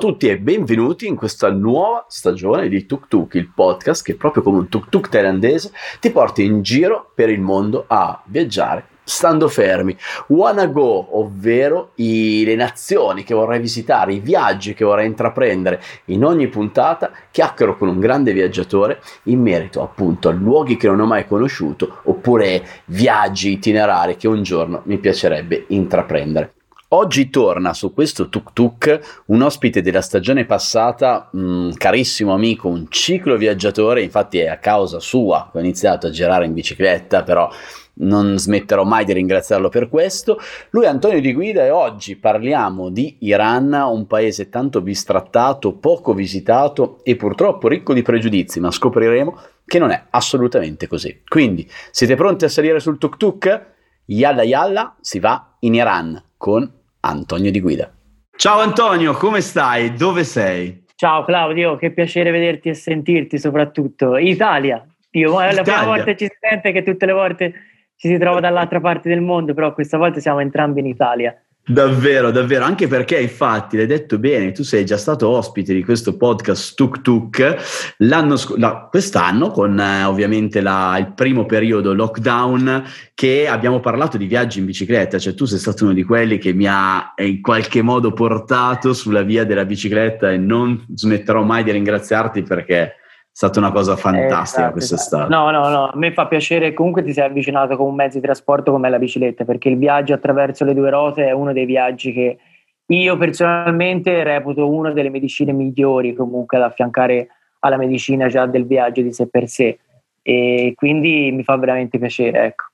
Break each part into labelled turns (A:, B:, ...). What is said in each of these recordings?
A: tutti e benvenuti in questa nuova stagione di Tuk Tuk, il podcast che proprio come un tuk tuk thailandese ti porta in giro per il mondo a viaggiare stando fermi. Wanna go, ovvero i, le nazioni che vorrei visitare, i viaggi che vorrei intraprendere. In ogni puntata chiacchiero con un grande viaggiatore in merito appunto a luoghi che non ho mai conosciuto oppure viaggi itinerari che un giorno mi piacerebbe intraprendere. Oggi torna su questo tuk tuk un ospite della stagione passata, un carissimo amico, un ciclo viaggiatore, infatti è a causa sua che ho iniziato a girare in bicicletta, però non smetterò mai di ringraziarlo per questo. Lui è Antonio Di Guida e oggi parliamo di Iran, un paese tanto bistrattato, poco visitato e purtroppo ricco di pregiudizi, ma scopriremo che non è assolutamente così. Quindi, siete pronti a salire sul tuk tuk? Yalla yalla, si va in Iran con Antonio Di Guida. Ciao Antonio, come stai? Dove sei?
B: Ciao Claudio, che piacere vederti e sentirti soprattutto. Italia. Io, è la prima volta che ci si sente che tutte le volte ci si trova dall'altra parte del mondo, però questa volta siamo entrambi in Italia.
A: Davvero, davvero, anche perché infatti l'hai detto bene, tu sei già stato ospite di questo podcast Tuk Tuk l'anno sc- no, quest'anno con eh, ovviamente la, il primo periodo lockdown che abbiamo parlato di viaggi in bicicletta, cioè tu sei stato uno di quelli che mi ha in qualche modo portato sulla via della bicicletta e non smetterò mai di ringraziarti perché stata una cosa fantastica esatto, quest'estate.
B: Esatto. No, no, no, a me fa piacere comunque ti sei avvicinato con un mezzo di trasporto come la bicicletta, perché il viaggio attraverso le due ruote è uno dei viaggi che io personalmente reputo una delle medicine migliori comunque da affiancare alla medicina già del viaggio di sé per sé e quindi mi fa veramente piacere, ecco.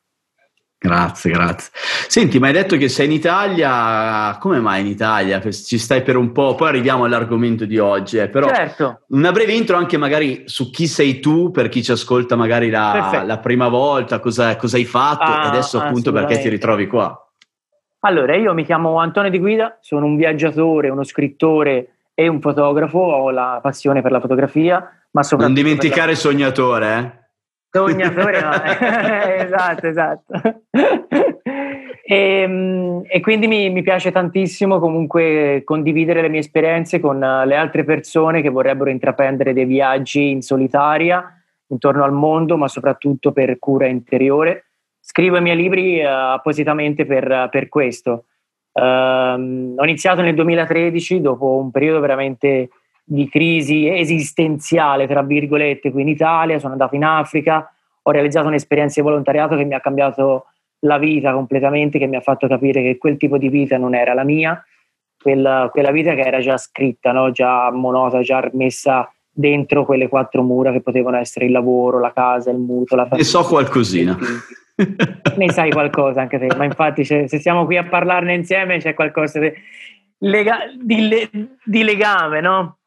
A: Grazie, grazie. Senti, ma hai detto che sei in Italia, come mai in Italia? Ci stai per un po', poi arriviamo all'argomento di oggi, eh. però certo. una breve intro anche magari su chi sei tu, per chi ci ascolta magari la, la prima volta, cosa, cosa hai fatto ah, e adesso appunto perché ti ritrovi qua.
B: Allora, io mi chiamo Antonio Di Guida, sono un viaggiatore, uno scrittore e un fotografo, ho la passione per la fotografia, ma soprattutto...
A: Non dimenticare
B: la...
A: sognatore, eh?
B: Sognatore, esatto, esatto. E, ehm, e, quindi mi, mi, piace tantissimo comunque condividere le mie esperienze con le altre persone che vorrebbero intraprendere dei viaggi in solitaria intorno al mondo, ma soprattutto per cura interiore. Scrivo i miei libri uh, appositamente per, per questo. Uh, ho iniziato nel 2013 dopo un periodo veramente di crisi esistenziale, tra virgolette, qui in Italia, sono andato in Africa, ho realizzato un'esperienza di volontariato che mi ha cambiato la vita completamente, che mi ha fatto capire che quel tipo di vita non era la mia, quella, quella vita che era già scritta, no? già monota, già messa dentro quelle quattro mura che potevano essere il lavoro, la casa, il mutuo, la famiglia.
A: Ne so qualcosina.
B: ne sai qualcosa anche te, ma infatti se siamo qui a parlarne insieme c'è qualcosa di, lega, di, di legame, no?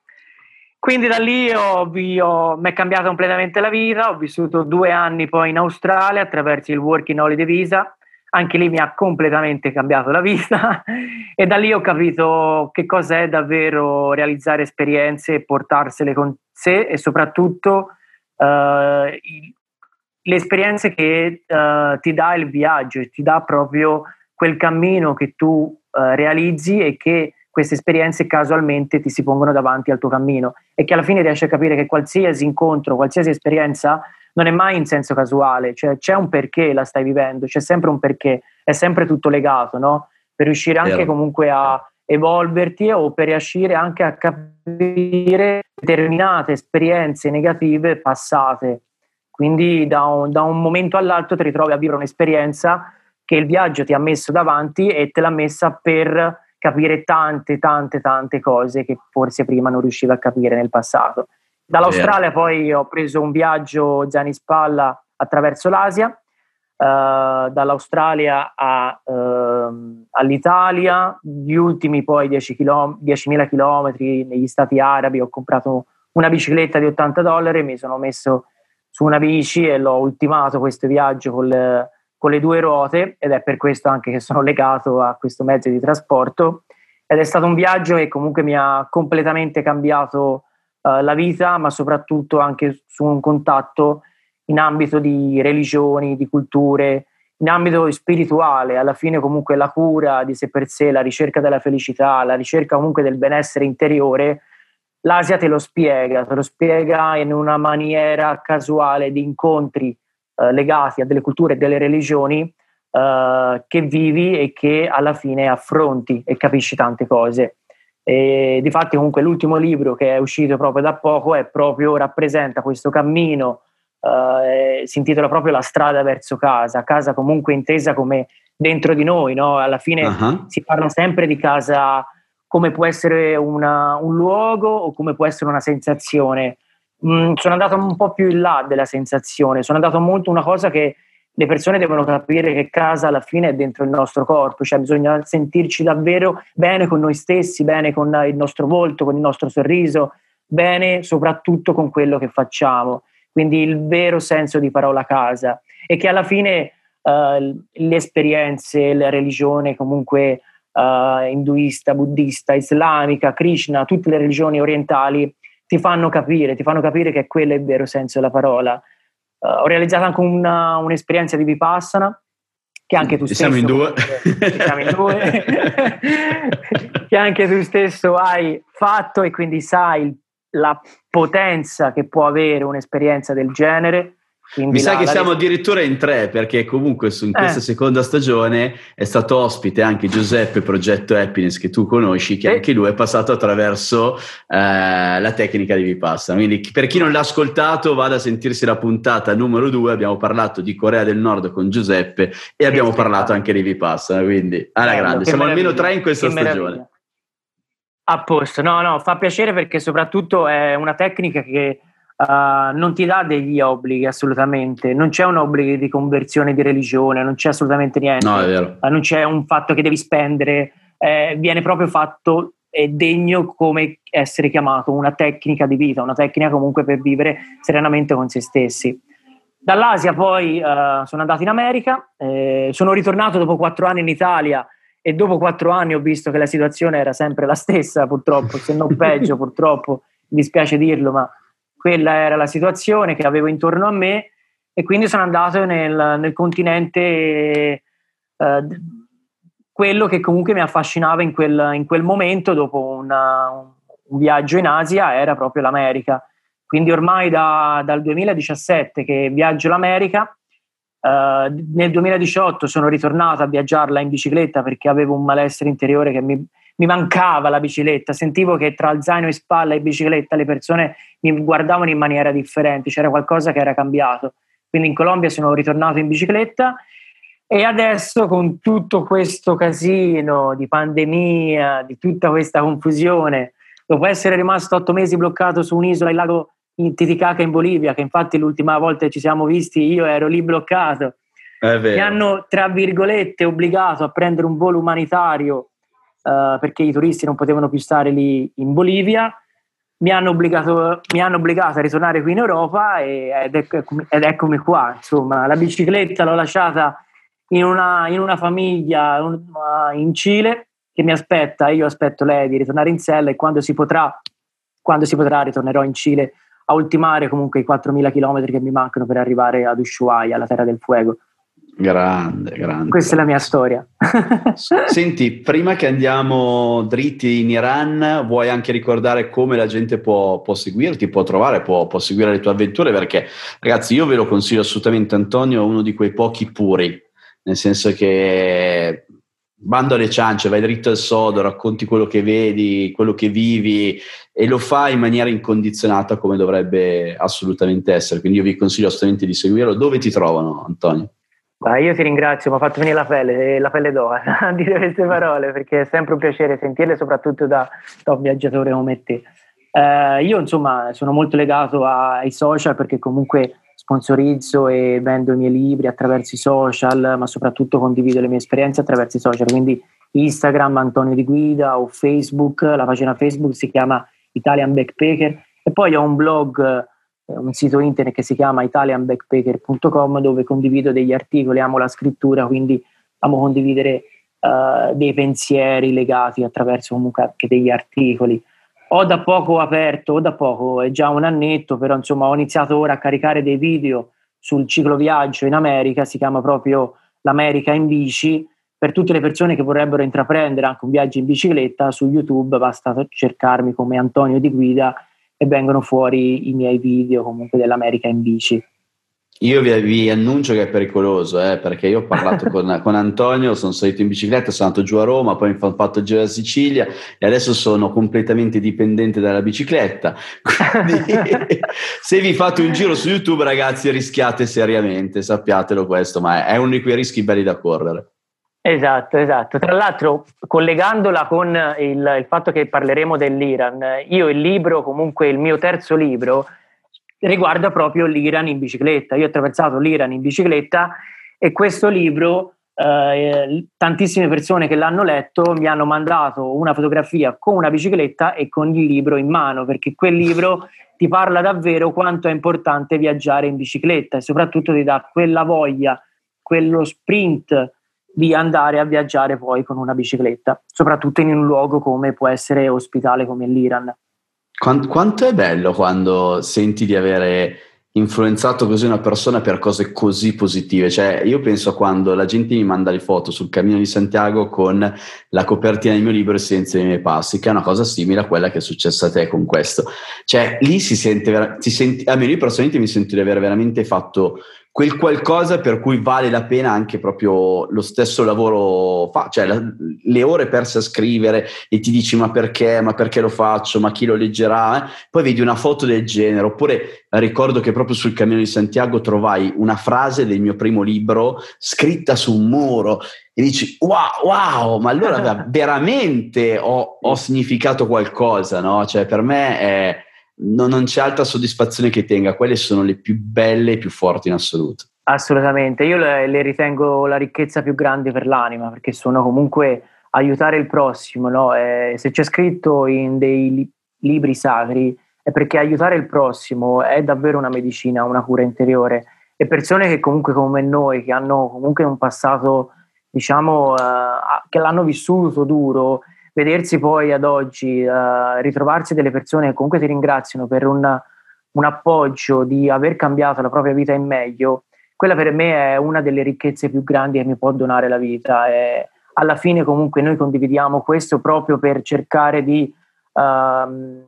B: Quindi da lì mi è cambiata completamente la vita, ho vissuto due anni poi in Australia attraverso il Working Holiday Visa, anche lì mi ha completamente cambiato la vita e da lì ho capito che cos'è davvero realizzare esperienze e portarsele con sé e soprattutto uh, le esperienze che uh, ti dà il viaggio, ti dà proprio quel cammino che tu uh, realizzi e che queste esperienze casualmente ti si pongono davanti al tuo cammino e che alla fine riesci a capire che qualsiasi incontro, qualsiasi esperienza non è mai in senso casuale, cioè c'è un perché la stai vivendo, c'è sempre un perché, è sempre tutto legato, no? Per riuscire anche Vero. comunque a evolverti o per riuscire anche a capire determinate esperienze negative passate. Quindi da un, da un momento all'altro ti ritrovi a vivere un'esperienza che il viaggio ti ha messo davanti e te l'ha messa per capire tante, tante, tante cose che forse prima non riusciva a capire nel passato. Dall'Australia poi ho preso un viaggio zaini spalla attraverso l'Asia, uh, dall'Australia a, uh, all'Italia, gli ultimi poi 10 km, 10.000 km negli Stati Arabi, ho comprato una bicicletta di 80 dollari, mi sono messo su una bici e l'ho ultimato questo viaggio con con le due ruote ed è per questo anche che sono legato a questo mezzo di trasporto. Ed è stato un viaggio che comunque mi ha completamente cambiato uh, la vita, ma soprattutto anche su un contatto in ambito di religioni, di culture in ambito spirituale, alla fine comunque la cura di sé per sé, la ricerca della felicità, la ricerca comunque del benessere interiore, l'Asia te lo spiega, te lo spiega in una maniera casuale di incontri eh, legati a delle culture e delle religioni eh, che vivi e che alla fine affronti e capisci tante cose. E difatti comunque l'ultimo libro che è uscito proprio da poco è proprio, rappresenta questo cammino Uh, si intitola proprio La strada verso casa, casa comunque intesa come dentro di noi, no? alla fine uh-huh. si parla sempre di casa come può essere una, un luogo o come può essere una sensazione. Mm, sono andato un po' più in là della sensazione, sono andato molto una cosa che le persone devono capire che casa alla fine è dentro il nostro corpo, cioè bisogna sentirci davvero bene con noi stessi, bene con il nostro volto, con il nostro sorriso, bene soprattutto con quello che facciamo. Quindi il vero senso di parola casa. E che alla fine uh, le esperienze, la religione comunque uh, induista, buddista, islamica, Krishna, tutte le religioni orientali ti fanno capire, ti fanno capire che quello è il vero senso della parola. Uh, ho realizzato anche una, un'esperienza di Vipassana che anche tu stesso
A: siamo in due,
B: siamo in due che anche tu stesso hai fatto e quindi sai la potenza che può avere un'esperienza del genere.
A: Mi sa che la siamo addirittura in tre, perché comunque su, in questa eh. seconda stagione è stato ospite anche Giuseppe, progetto Happiness, che tu conosci, che eh. anche lui è passato attraverso eh, la tecnica di Vipassana. Quindi per chi non l'ha ascoltato, vada a sentirsi la puntata numero due. Abbiamo parlato di Corea del Nord con Giuseppe e abbiamo parlato anche di Vipassana. Quindi alla Bello, grande, siamo almeno tre in questa stagione. Meraviglia.
B: A posto, no, no, fa piacere perché soprattutto è una tecnica che uh, non ti dà degli obblighi assolutamente, non c'è un obbligo di conversione di religione, non c'è assolutamente niente,
A: no, è vero.
B: Uh, non c'è un fatto che devi spendere, eh, viene proprio fatto è degno come essere chiamato una tecnica di vita, una tecnica comunque per vivere serenamente con se stessi. Dall'Asia poi uh, sono andato in America, eh, sono ritornato dopo quattro anni in Italia e dopo quattro anni ho visto che la situazione era sempre la stessa, purtroppo, se non peggio, purtroppo, mi dispiace dirlo, ma quella era la situazione che avevo intorno a me e quindi sono andato nel, nel continente, eh, quello che comunque mi affascinava in quel, in quel momento, dopo una, un viaggio in Asia, era proprio l'America. Quindi ormai da, dal 2017 che viaggio l'America, Uh, nel 2018 sono ritornato a viaggiarla in bicicletta perché avevo un malessere interiore che mi, mi, mancava la bicicletta, sentivo che tra il zaino in spalla e bicicletta le persone mi guardavano in maniera differente, c'era qualcosa che era cambiato. Quindi in Colombia sono ritornato in bicicletta e adesso con tutto questo casino di pandemia, di tutta questa confusione, dopo essere rimasto otto mesi bloccato su un'isola, il lago in Titicaca in Bolivia, che infatti l'ultima volta che ci siamo visti io ero lì bloccato. Mi hanno, tra virgolette, obbligato a prendere un volo umanitario uh, perché i turisti non potevano più stare lì in Bolivia. Mi hanno obbligato, mi hanno obbligato a ritornare qui in Europa e, ed, eccomi, ed, eccomi qua. Insomma, la bicicletta l'ho lasciata in una, in una famiglia in Cile che mi aspetta, io aspetto lei di ritornare in sella e quando si potrà, quando si potrà ritornerò in Cile a ultimare comunque i 4.000 km che mi mancano per arrivare ad Ushuaia, la Terra del Fuego.
A: Grande, grande.
B: Questa è la mia storia.
A: Senti, prima che andiamo dritti in Iran, vuoi anche ricordare come la gente può, può seguirti, può trovare, può, può, seguire le tue avventure? Perché, ragazzi, io ve lo consiglio assolutamente, Antonio, è uno di quei pochi puri, nel senso che bando alle ciance, vai dritto al sodo, racconti quello che vedi, quello che vivi e lo fai in maniera incondizionata come dovrebbe assolutamente essere. Quindi io vi consiglio assolutamente di seguirlo. Dove ti trovano, Antonio?
B: Ah, io ti ringrazio, mi ha fatto venire la pelle, la pelle d'ora a dire queste parole perché è sempre un piacere sentirle, soprattutto da top viaggiatore come te. Eh, io insomma sono molto legato ai social perché comunque sponsorizzo e vendo i miei libri attraverso i social, ma soprattutto condivido le mie esperienze attraverso i social, quindi Instagram Antonio Di Guida o Facebook, la pagina Facebook si chiama Italian Backpacker. E poi ho un blog, eh, un sito internet che si chiama italianbackpacker.com dove condivido degli articoli, amo la scrittura, quindi amo condividere uh, dei pensieri legati attraverso comunque anche degli articoli. Ho da poco aperto, ho da poco, è già un annetto, però insomma ho iniziato ora a caricare dei video sul ciclo viaggio in America, si chiama proprio l'America in bici, per tutte le persone che vorrebbero intraprendere anche un viaggio in bicicletta, su YouTube basta cercarmi come Antonio di Guida e vengono fuori i miei video comunque dell'America in bici.
A: Io vi, vi, annuncio che è pericoloso, eh, perché io ho parlato con, con, Antonio, sono salito in bicicletta, sono andato giù a Roma, poi mi ho fatto il giro della Sicilia e adesso sono completamente dipendente dalla bicicletta. Quindi se vi fate un giro su YouTube, ragazzi, rischiate seriamente, sappiatelo questo, ma è uno di quei rischi belli da correre.
B: Esatto, esatto. Tra l'altro, collegandola con il, il fatto che parleremo dell'Iran, io il libro, comunque il mio terzo libro, riguarda proprio l'Iran in bicicletta. Io ho attraversato l'Iran in bicicletta e questo libro, eh, tantissime persone che l'hanno letto mi hanno mandato una fotografia con una bicicletta e con il libro in mano, perché quel libro ti parla davvero quanto è importante viaggiare in bicicletta e soprattutto ti dà quella voglia, quello sprint di andare a viaggiare poi con una bicicletta, soprattutto in un luogo come può essere ospitale come l'Iran.
A: Quanto, è bello quando senti di avere influenzato così una persona per cose così positive. Cioè, io penso a quando la gente mi manda le foto sul cammino di Santiago con la copertina del mio libro Essenze dei miei passi, che è una cosa simile a quella che è successa a te con questo. Cioè, lì si sente, si sente almeno io personalmente mi sento di aver veramente fatto quel qualcosa per cui vale la pena anche proprio lo stesso lavoro, fa, cioè la, le ore perse a scrivere e ti dici ma perché, ma perché lo faccio, ma chi lo leggerà, eh? poi vedi una foto del genere, oppure ricordo che proprio sul Cammino di Santiago trovai una frase del mio primo libro scritta su un muro e dici wow, wow, ma allora veramente ho, ho significato qualcosa, no? Cioè per me è non, non c'è altra soddisfazione che tenga, quelle sono le più belle e più forti in assoluto.
B: Assolutamente, io le, le, ritengo la ricchezza più grande per l'anima perché sono comunque aiutare il prossimo, no? eh, se c'è scritto in dei li, libri sacri è perché aiutare il prossimo è davvero una medicina, una cura interiore e persone che comunque come noi, che hanno comunque un passato, diciamo, eh, che l'hanno vissuto duro, vedersi poi ad oggi, uh, ritrovarsi delle persone che comunque ti ringraziano per un, un, appoggio di aver cambiato la propria vita in meglio, quella per me è una delle ricchezze più grandi che mi può donare la vita. E alla fine comunque noi condividiamo questo proprio per cercare di uh,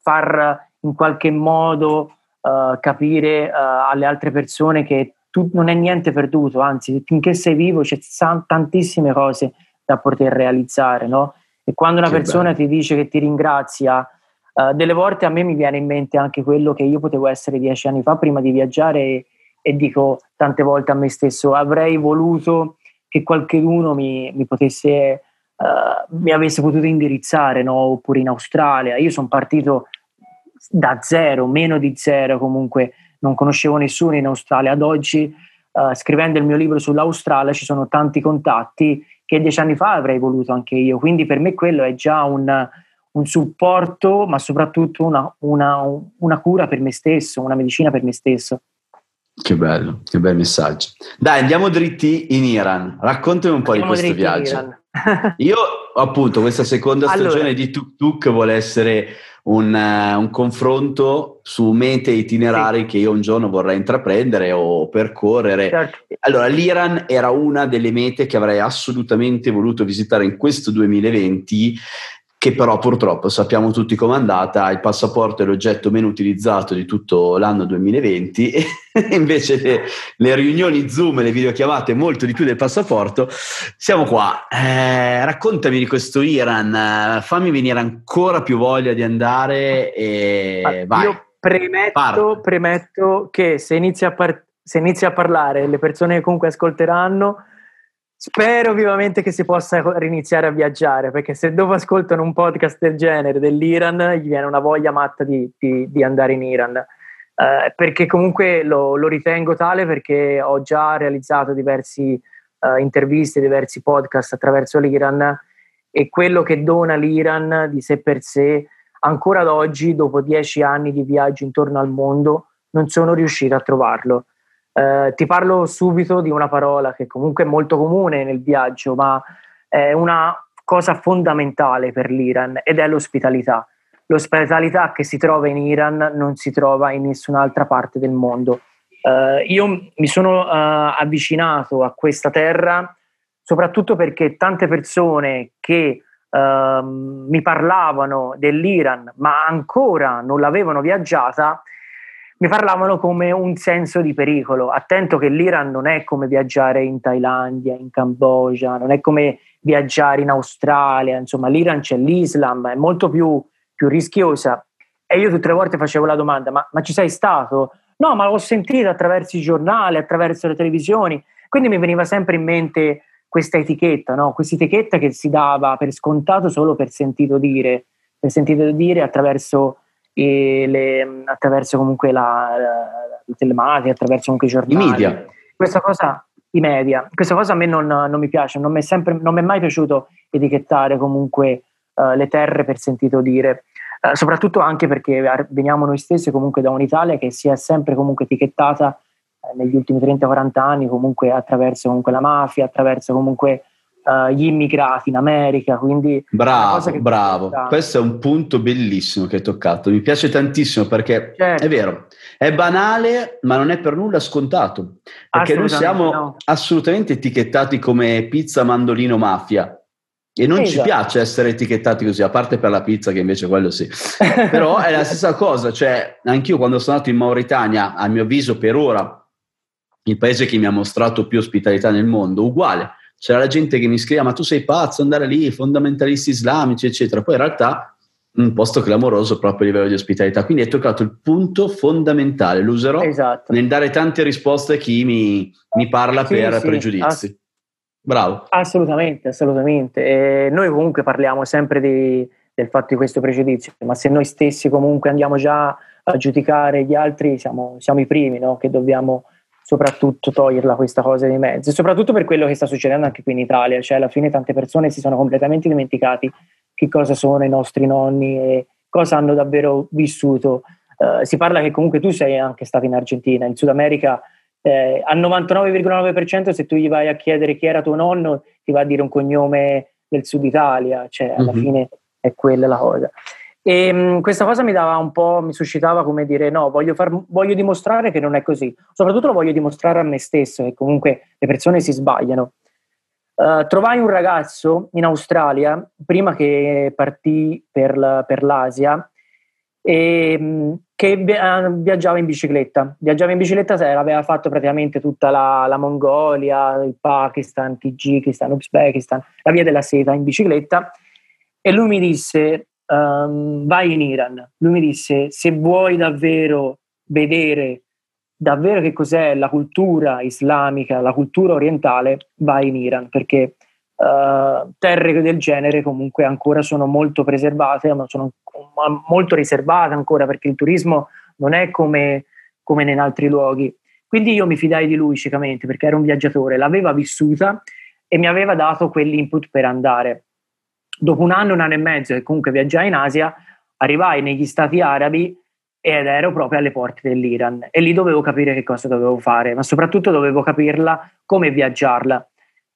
B: far in qualche modo uh, capire alle altre persone che tu, non è niente perduto, anzi finché sei vivo c'è tantissime cose da poter realizzare, no? E quando una che persona bello. ti dice che ti ringrazia, uh, delle volte a me mi viene in mente anche quello che io potevo essere dieci anni fa prima di viaggiare e, e dico tante volte a me stesso, avrei voluto che qualcuno mi, mi potesse, uh, mi avesse potuto indirizzare, no? oppure in Australia. Io sono partito da zero, meno di zero comunque, non conoscevo nessuno in Australia. Ad oggi, uh, scrivendo il mio libro sull'Australia, ci sono tanti contatti che dieci anni fa avrei voluto anche io. Quindi per me quello è già un, un supporto, ma soprattutto una, una, una, cura per me stesso, una medicina per me stesso.
A: Che bello, che bel messaggio. Dai, andiamo dritti in Iran. Raccontami un po' andiamo di questo viaggio. io, appunto, questa seconda stagione allora, di Tuk Tuk vuole essere un, uh, un confronto su mete e itinerari sì. che io un giorno vorrei intraprendere o percorrere. Certo. Allora, l'Iran era una delle mete che avrei assolutamente voluto visitare in questo 2020 che però purtroppo sappiamo tutti com'è andata, il passaporto è l'oggetto meno utilizzato di tutto l'anno 2020 e invece le, le riunioni Zoom e le videochiamate molto di più del passaporto, siamo qua. Eh, raccontami di questo Iran, fammi venire ancora più voglia di andare e ah, vai.
B: Io premetto, premetto che se inizi, a par- se inizi a parlare le persone che comunque ascolteranno Spero vivamente che si possa riniziare a viaggiare, perché se dopo ascoltano un podcast del genere dell'Iran, gli viene una voglia matta di, di, di andare in Iran. Eh, perché comunque lo, lo, ritengo tale perché ho già realizzato diverse uh, interviste, diversi podcast attraverso l'Iran e quello che dona l'Iran di sé per sé, ancora ad oggi, dopo dieci anni di viaggio intorno al mondo, non sono riuscito a trovarlo. Eh, ti parlo subito di una parola che comunque è molto comune nel viaggio, ma è una cosa fondamentale per l'Iran ed è l'ospitalità. L'ospitalità che si trova in Iran non si trova in nessun'altra parte del mondo. Uh, io mi sono uh, avvicinato a questa terra soprattutto perché tante persone che uh, mi parlavano dell'Iran ma ancora non l'avevano viaggiata mi parlavano come un senso di pericolo. Attento che l'Iran non è come viaggiare in Thailandia, in Cambogia, non è come viaggiare in Australia, insomma l'Iran c'è l'Islam, è molto più, più rischiosa. E io tutte le volte facevo la domanda, ma, ma ci sei stato? No, ma l'ho sentito attraverso i giornali, attraverso le televisioni. Quindi mi veniva sempre in mente questa etichetta, no? questa etichetta che si dava per scontato solo per sentito dire, per sentito dire attraverso, le, attraverso comunque la, la, telematica, attraverso comunque i giornali.
A: I media.
B: Questa cosa, i media, questa cosa a me non, non mi piace, non mi, è sempre, non mi è mai piaciuto etichettare comunque uh, le terre per sentito dire. Uh, soprattutto anche perché veniamo noi stessi comunque da un'Italia che si è sempre comunque etichettata eh, negli ultimi 30-40 anni comunque attraverso comunque la mafia, attraverso comunque uh, gli immigrati in America. Quindi
A: bravo, bravo. Questo è un punto bellissimo che hai toccato. Mi piace tantissimo perché certo. è vero, è banale, ma non è per nulla scontato. Perché noi siamo no. assolutamente etichettati come pizza, mandolino, mafia. E non esatto. ci piace essere etichettati così, a parte per la pizza, che invece quello sì. Però è la stessa cosa, cioè, anch'io quando sono andato in Mauritania, a mio avviso per ora, il paese che mi ha mostrato più ospitalità nel mondo, uguale. C'era la gente che mi scriveva: Ma tu sei pazzo, andare lì, fondamentalisti islamici, eccetera. Poi in realtà un posto clamoroso proprio a livello di ospitalità. Quindi hai toccato il punto fondamentale, lo userò esatto. nel dare tante risposte a chi mi, mi parla sì, per sì, pregiudizi. Ass- Bravo.
B: Assolutamente, assolutamente. E noi comunque parliamo sempre di, del fatto di questo pregiudizio, ma se noi stessi comunque andiamo già a giudicare gli altri, siamo, siamo i primi no? che dobbiamo soprattutto toglierla questa cosa di mezzo, e soprattutto per quello che sta succedendo anche qui in Italia, cioè alla fine tante persone si sono completamente dimenticati che cosa sono i nostri nonni e cosa hanno davvero vissuto. Uh, si parla che comunque tu sei anche stato in Argentina, in Sud America eh, al 99,9% se tu gli vai a chiedere chi era tuo nonno ti va a dire un cognome del Sud Italia, cioè alla mm-hmm. fine è quella la cosa. E mh, questa cosa mi dava un po', mi suscitava come dire: no, voglio, far, voglio dimostrare che non è così. Soprattutto lo voglio dimostrare a me stesso, che comunque le persone si sbagliano. Uh, trovai un ragazzo in Australia prima che partì per, la, per l'Asia e, mh, che vi, viaggiava in bicicletta. Viaggiava in bicicletta, aveva fatto praticamente tutta la, la Mongolia, il Pakistan, Kyrgyzstan, Uzbekistan, la via della seta in bicicletta. E lui mi disse: um, vai in Iran. Lui mi disse, se vuoi davvero vedere davvero che cos'è la cultura islamica, la cultura orientale, vai in Iran, perché uh, terre del genere comunque ancora sono molto preservate, ma sono molto riservate ancora, perché il turismo non è come, come in altri luoghi. Quindi io mi fidai di lui ciecamente, perché era un viaggiatore, l'aveva vissuta e mi aveva dato quell'input per andare dopo un anno, un anno e mezzo che comunque viaggiai in Asia, arrivai negli stati arabi ed ero proprio alle porte dell'Iran e lì dovevo capire che cosa dovevo fare, ma soprattutto dovevo capirla come viaggiarla.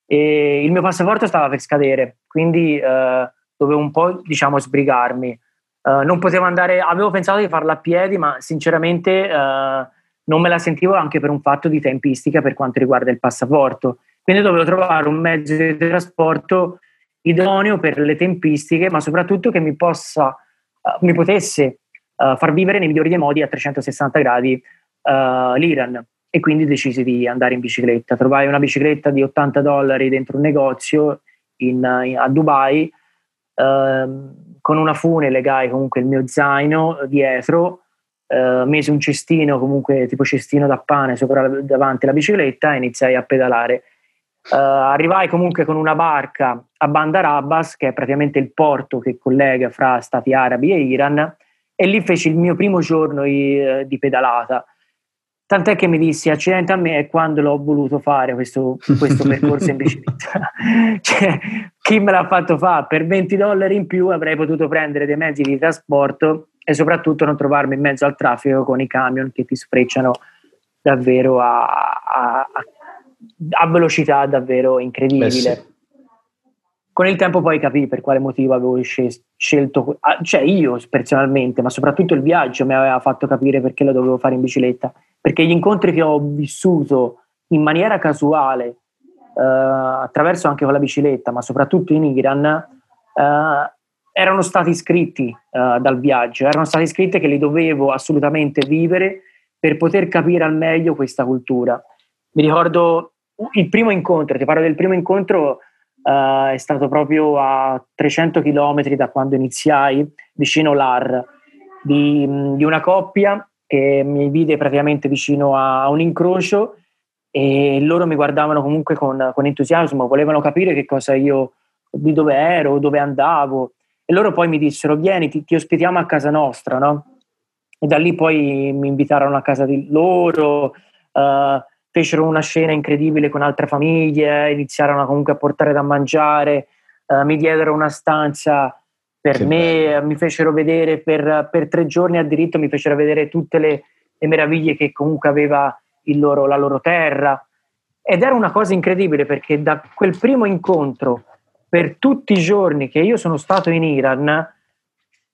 B: E il mio passaporto stava per scadere, quindi eh, dovevo un po' diciamo sbrigarmi. Uh, non potevo andare, avevo pensato di farla a piedi, ma sinceramente uh, non me la sentivo anche per un fatto di tempistica per quanto riguarda il passaporto. Quindi dovevo trovare un mezzo di trasporto idoneo per le tempistiche, ma soprattutto che mi, possa, uh, mi potesse uh, far vivere nei migliori dei modi a 360 gradi uh, l'Iran. E quindi decisi di andare in bicicletta. Trovai una bicicletta di 80 dollari dentro un negozio in, in, a Dubai. Ehm, con una fune legai comunque il mio zaino dietro, mesi un cestino, comunque tipo cestino da pane sopra davanti alla bicicletta e iniziai a pedalare Uh, arrivai comunque con una barca a Bandar Abbas, che è praticamente il porto che collega fra Stati Arabi e Iran, e lì feci il mio primo giorno di, eh, di pedalata. Tant'è che mi dissi, accidente a me, è quando l'ho voluto fare questo, questo percorso in bicicletta. cioè, chi me l'ha fatto fare? Per 20 dollari in più avrei potuto prendere dei mezzi di trasporto e soprattutto non trovarmi in mezzo al traffico con i camion che ti sfrecciano davvero a, a, a a velocità davvero incredibile. Sì. Con il tempo poi capì per quale motivo avevo scelto, cioè io personalmente, ma soprattutto il viaggio mi aveva fatto capire perché lo dovevo fare in bicicletta perché gli incontri che ho vissuto in maniera casuale, eh, attraverso anche con la bicicletta, ma soprattutto in Iran, eh, erano stati scritti eh, dal viaggio, erano stati scritti che li dovevo assolutamente vivere per poter capire al meglio questa cultura. Mi ricordo il primo incontro, ti parlo del primo incontro, uh, è stato proprio a 300 km da quando iniziai, vicino l'AR, di, di, una coppia che mi vide praticamente vicino a, un incrocio e loro mi guardavano comunque con, con entusiasmo, volevano capire che cosa io, di dove ero, dove andavo e loro poi mi dissero vieni, ti, ti ospitiamo a casa nostra, no? E da lì poi mi invitarono a casa di loro, uh, fecero una scena incredibile con altre famiglie, iniziarono comunque a portare da mangiare, uh, mi diedero una stanza per che me, mi fecero vedere per, per, tre giorni a diritto, mi fecero vedere tutte le, le meraviglie che comunque aveva loro, la loro terra. Ed era una cosa incredibile perché da quel primo incontro, per tutti i giorni che io sono stato in Iran,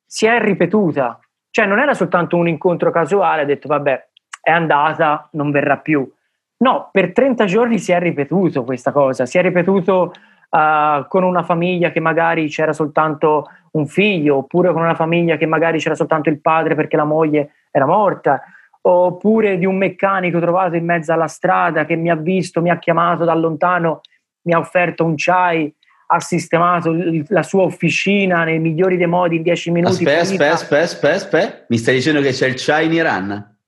B: si è ripetuta. Cioè non era soltanto un incontro casuale, ha detto vabbè, è andata, non verrà più No, per 30 giorni si è ripetuto questa cosa, si è ripetuto uh, con una famiglia che magari c'era soltanto un figlio, oppure con una famiglia che magari c'era soltanto il padre perché la moglie era morta, oppure di un meccanico trovato in mezzo alla strada che mi ha visto, mi ha chiamato da lontano, mi ha offerto un chai, ha sistemato la sua officina nei migliori dei modi in 10 minuti.
A: Aspetta, aspetta, aspetta, aspetta, aspetta, mi stai dicendo che c'è il chai in Iran?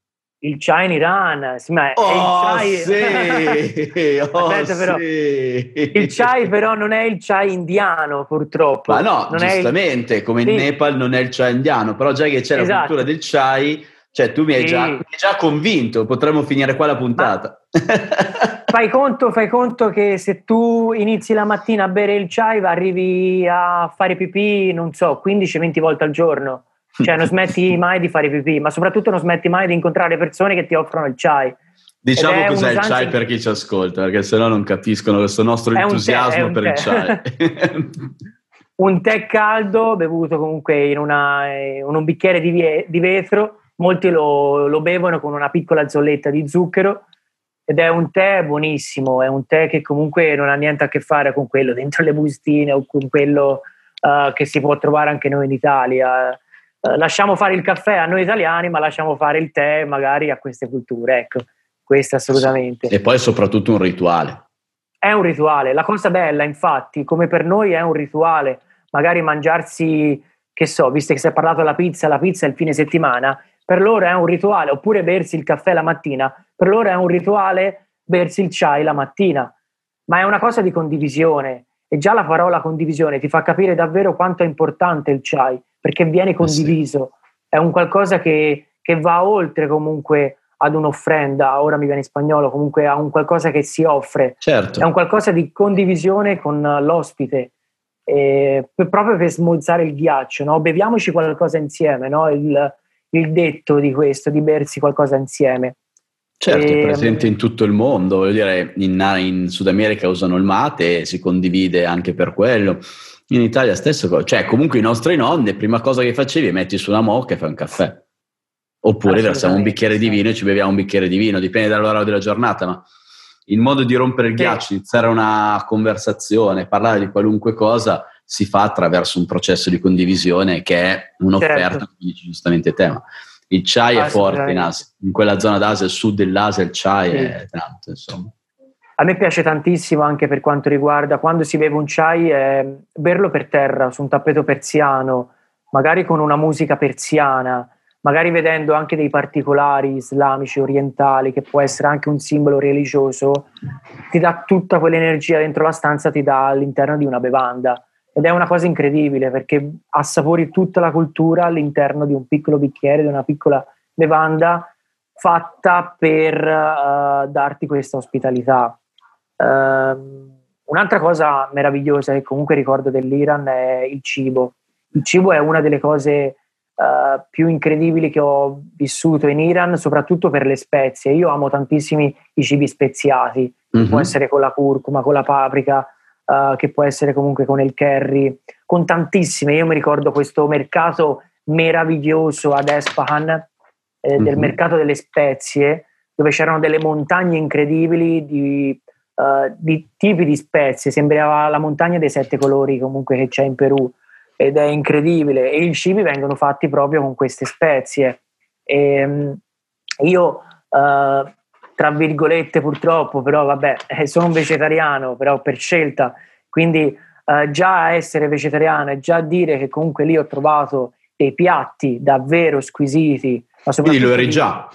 B: Il chai in Iran, sì, ma
A: oh, il chai... Sì, oh, Aspetta,
B: però,
A: sì.
B: il chai però non è il chai indiano purtroppo.
A: Ma no, non giustamente, il... come in. Nepal non è il chai indiano, però già che c'è esatto. la cultura del chai, cioè tu mi hai, già, mi hai già, convinto, potremmo finire qua la puntata.
B: fai, conto, fai conto che se tu inizi la mattina a bere il chai arrivi a fare pipì, non so, 15-20 volte al giorno cioè non smetti mai di fare pipì, ma soprattutto non smetti mai di incontrare persone che ti offrono il chai.
A: Diciamo cos'è il chai per chi ci ascolta, perché sennò non capiscono questo nostro entusiasmo tè, per il chai.
B: un tè caldo bevuto comunque in, una, in un bicchiere di, vie, di vetro, molti lo, lo, bevono con una piccola zolletta di zucchero ed è un tè buonissimo, è un tè che comunque non ha niente a che fare con quello dentro le bustine o con quello uh, che si può trovare anche noi in Italia eh, lasciamo fare il caffè a noi italiani, ma lasciamo fare il tè magari a queste culture. Ecco, questo assolutamente.
A: E poi soprattutto un rituale.
B: È un rituale. La cosa bella, infatti, come per noi è un rituale, magari mangiarsi, che so, visto che si è parlato della pizza, la pizza è il fine settimana, per loro è un rituale, oppure bersi il caffè la mattina, per loro è un rituale bersi il chai la mattina, ma è una cosa di condivisione e già la parola condivisione ti fa capire davvero quanto è importante il chai perché viene condiviso, è un qualcosa che, che va oltre comunque ad un'offrenda, ora mi viene in spagnolo, comunque a un qualcosa che si offre,
A: certo.
B: è un qualcosa di condivisione con l'ospite, eh, proprio per smorzare il ghiaccio, no? beviamoci qualcosa insieme, no? il, il, detto di questo, di bersi qualcosa insieme.
A: Certo, e, è presente in tutto il mondo, voglio dire, in, in Sud America usano il mate e si condivide anche per quello in Italia stesso, cioè comunque i nostri nonni, prima cosa che facevi metti su una mocca e fai un caffè. Oppure versiamo un bicchiere di vino e ci beviamo un bicchiere di vino, dipende dall'ora della giornata, ma il modo di rompere il ghiaccio, iniziare una conversazione, parlare di qualunque cosa, si fa attraverso un processo di condivisione che è un'offerta, certo. come dici giustamente te. Ma il chai ah, è forte in Asia, in quella zona d'Asia, il sud dell'Asia, il chai sì. è tanto, insomma.
B: A me piace tantissimo anche per quanto riguarda quando si beve un chai, eh, berlo per terra, su un tappeto persiano, magari con una musica persiana, magari vedendo anche dei particolari islamici, orientali, che può essere anche un simbolo religioso, ti dà tutta quell'energia dentro la stanza, ti dà all'interno di una bevanda. Ed è una cosa incredibile perché assapori tutta la cultura all'interno di un piccolo bicchiere, di una piccola bevanda fatta per uh, darti questa ospitalità. Uh, un'altra cosa meravigliosa che comunque ricordo dell'Iran è il cibo. Il cibo è una delle cose uh, più incredibili che ho vissuto in Iran, soprattutto per le spezie. Io amo tantissimi i cibi speziati, mm-hmm. può essere con la curcuma, con la paprika, uh, che può essere comunque con il curry, con tantissime. Io mi ricordo questo mercato meraviglioso ad Esfahan, eh, mm-hmm. del mercato delle spezie, dove c'erano delle montagne incredibili di, uh, di tipi di spezie, sembrava la montagna dei sette colori comunque che c'è in Perù ed è incredibile e i cibi vengono fatti proprio con queste spezie. E, um, io, uh, tra virgolette purtroppo, però vabbè, eh, sono un vegetariano, però per scelta, quindi uh, già essere vegetariano e già dire che comunque lì ho trovato dei piatti davvero squisiti.
A: Quindi lo eri già?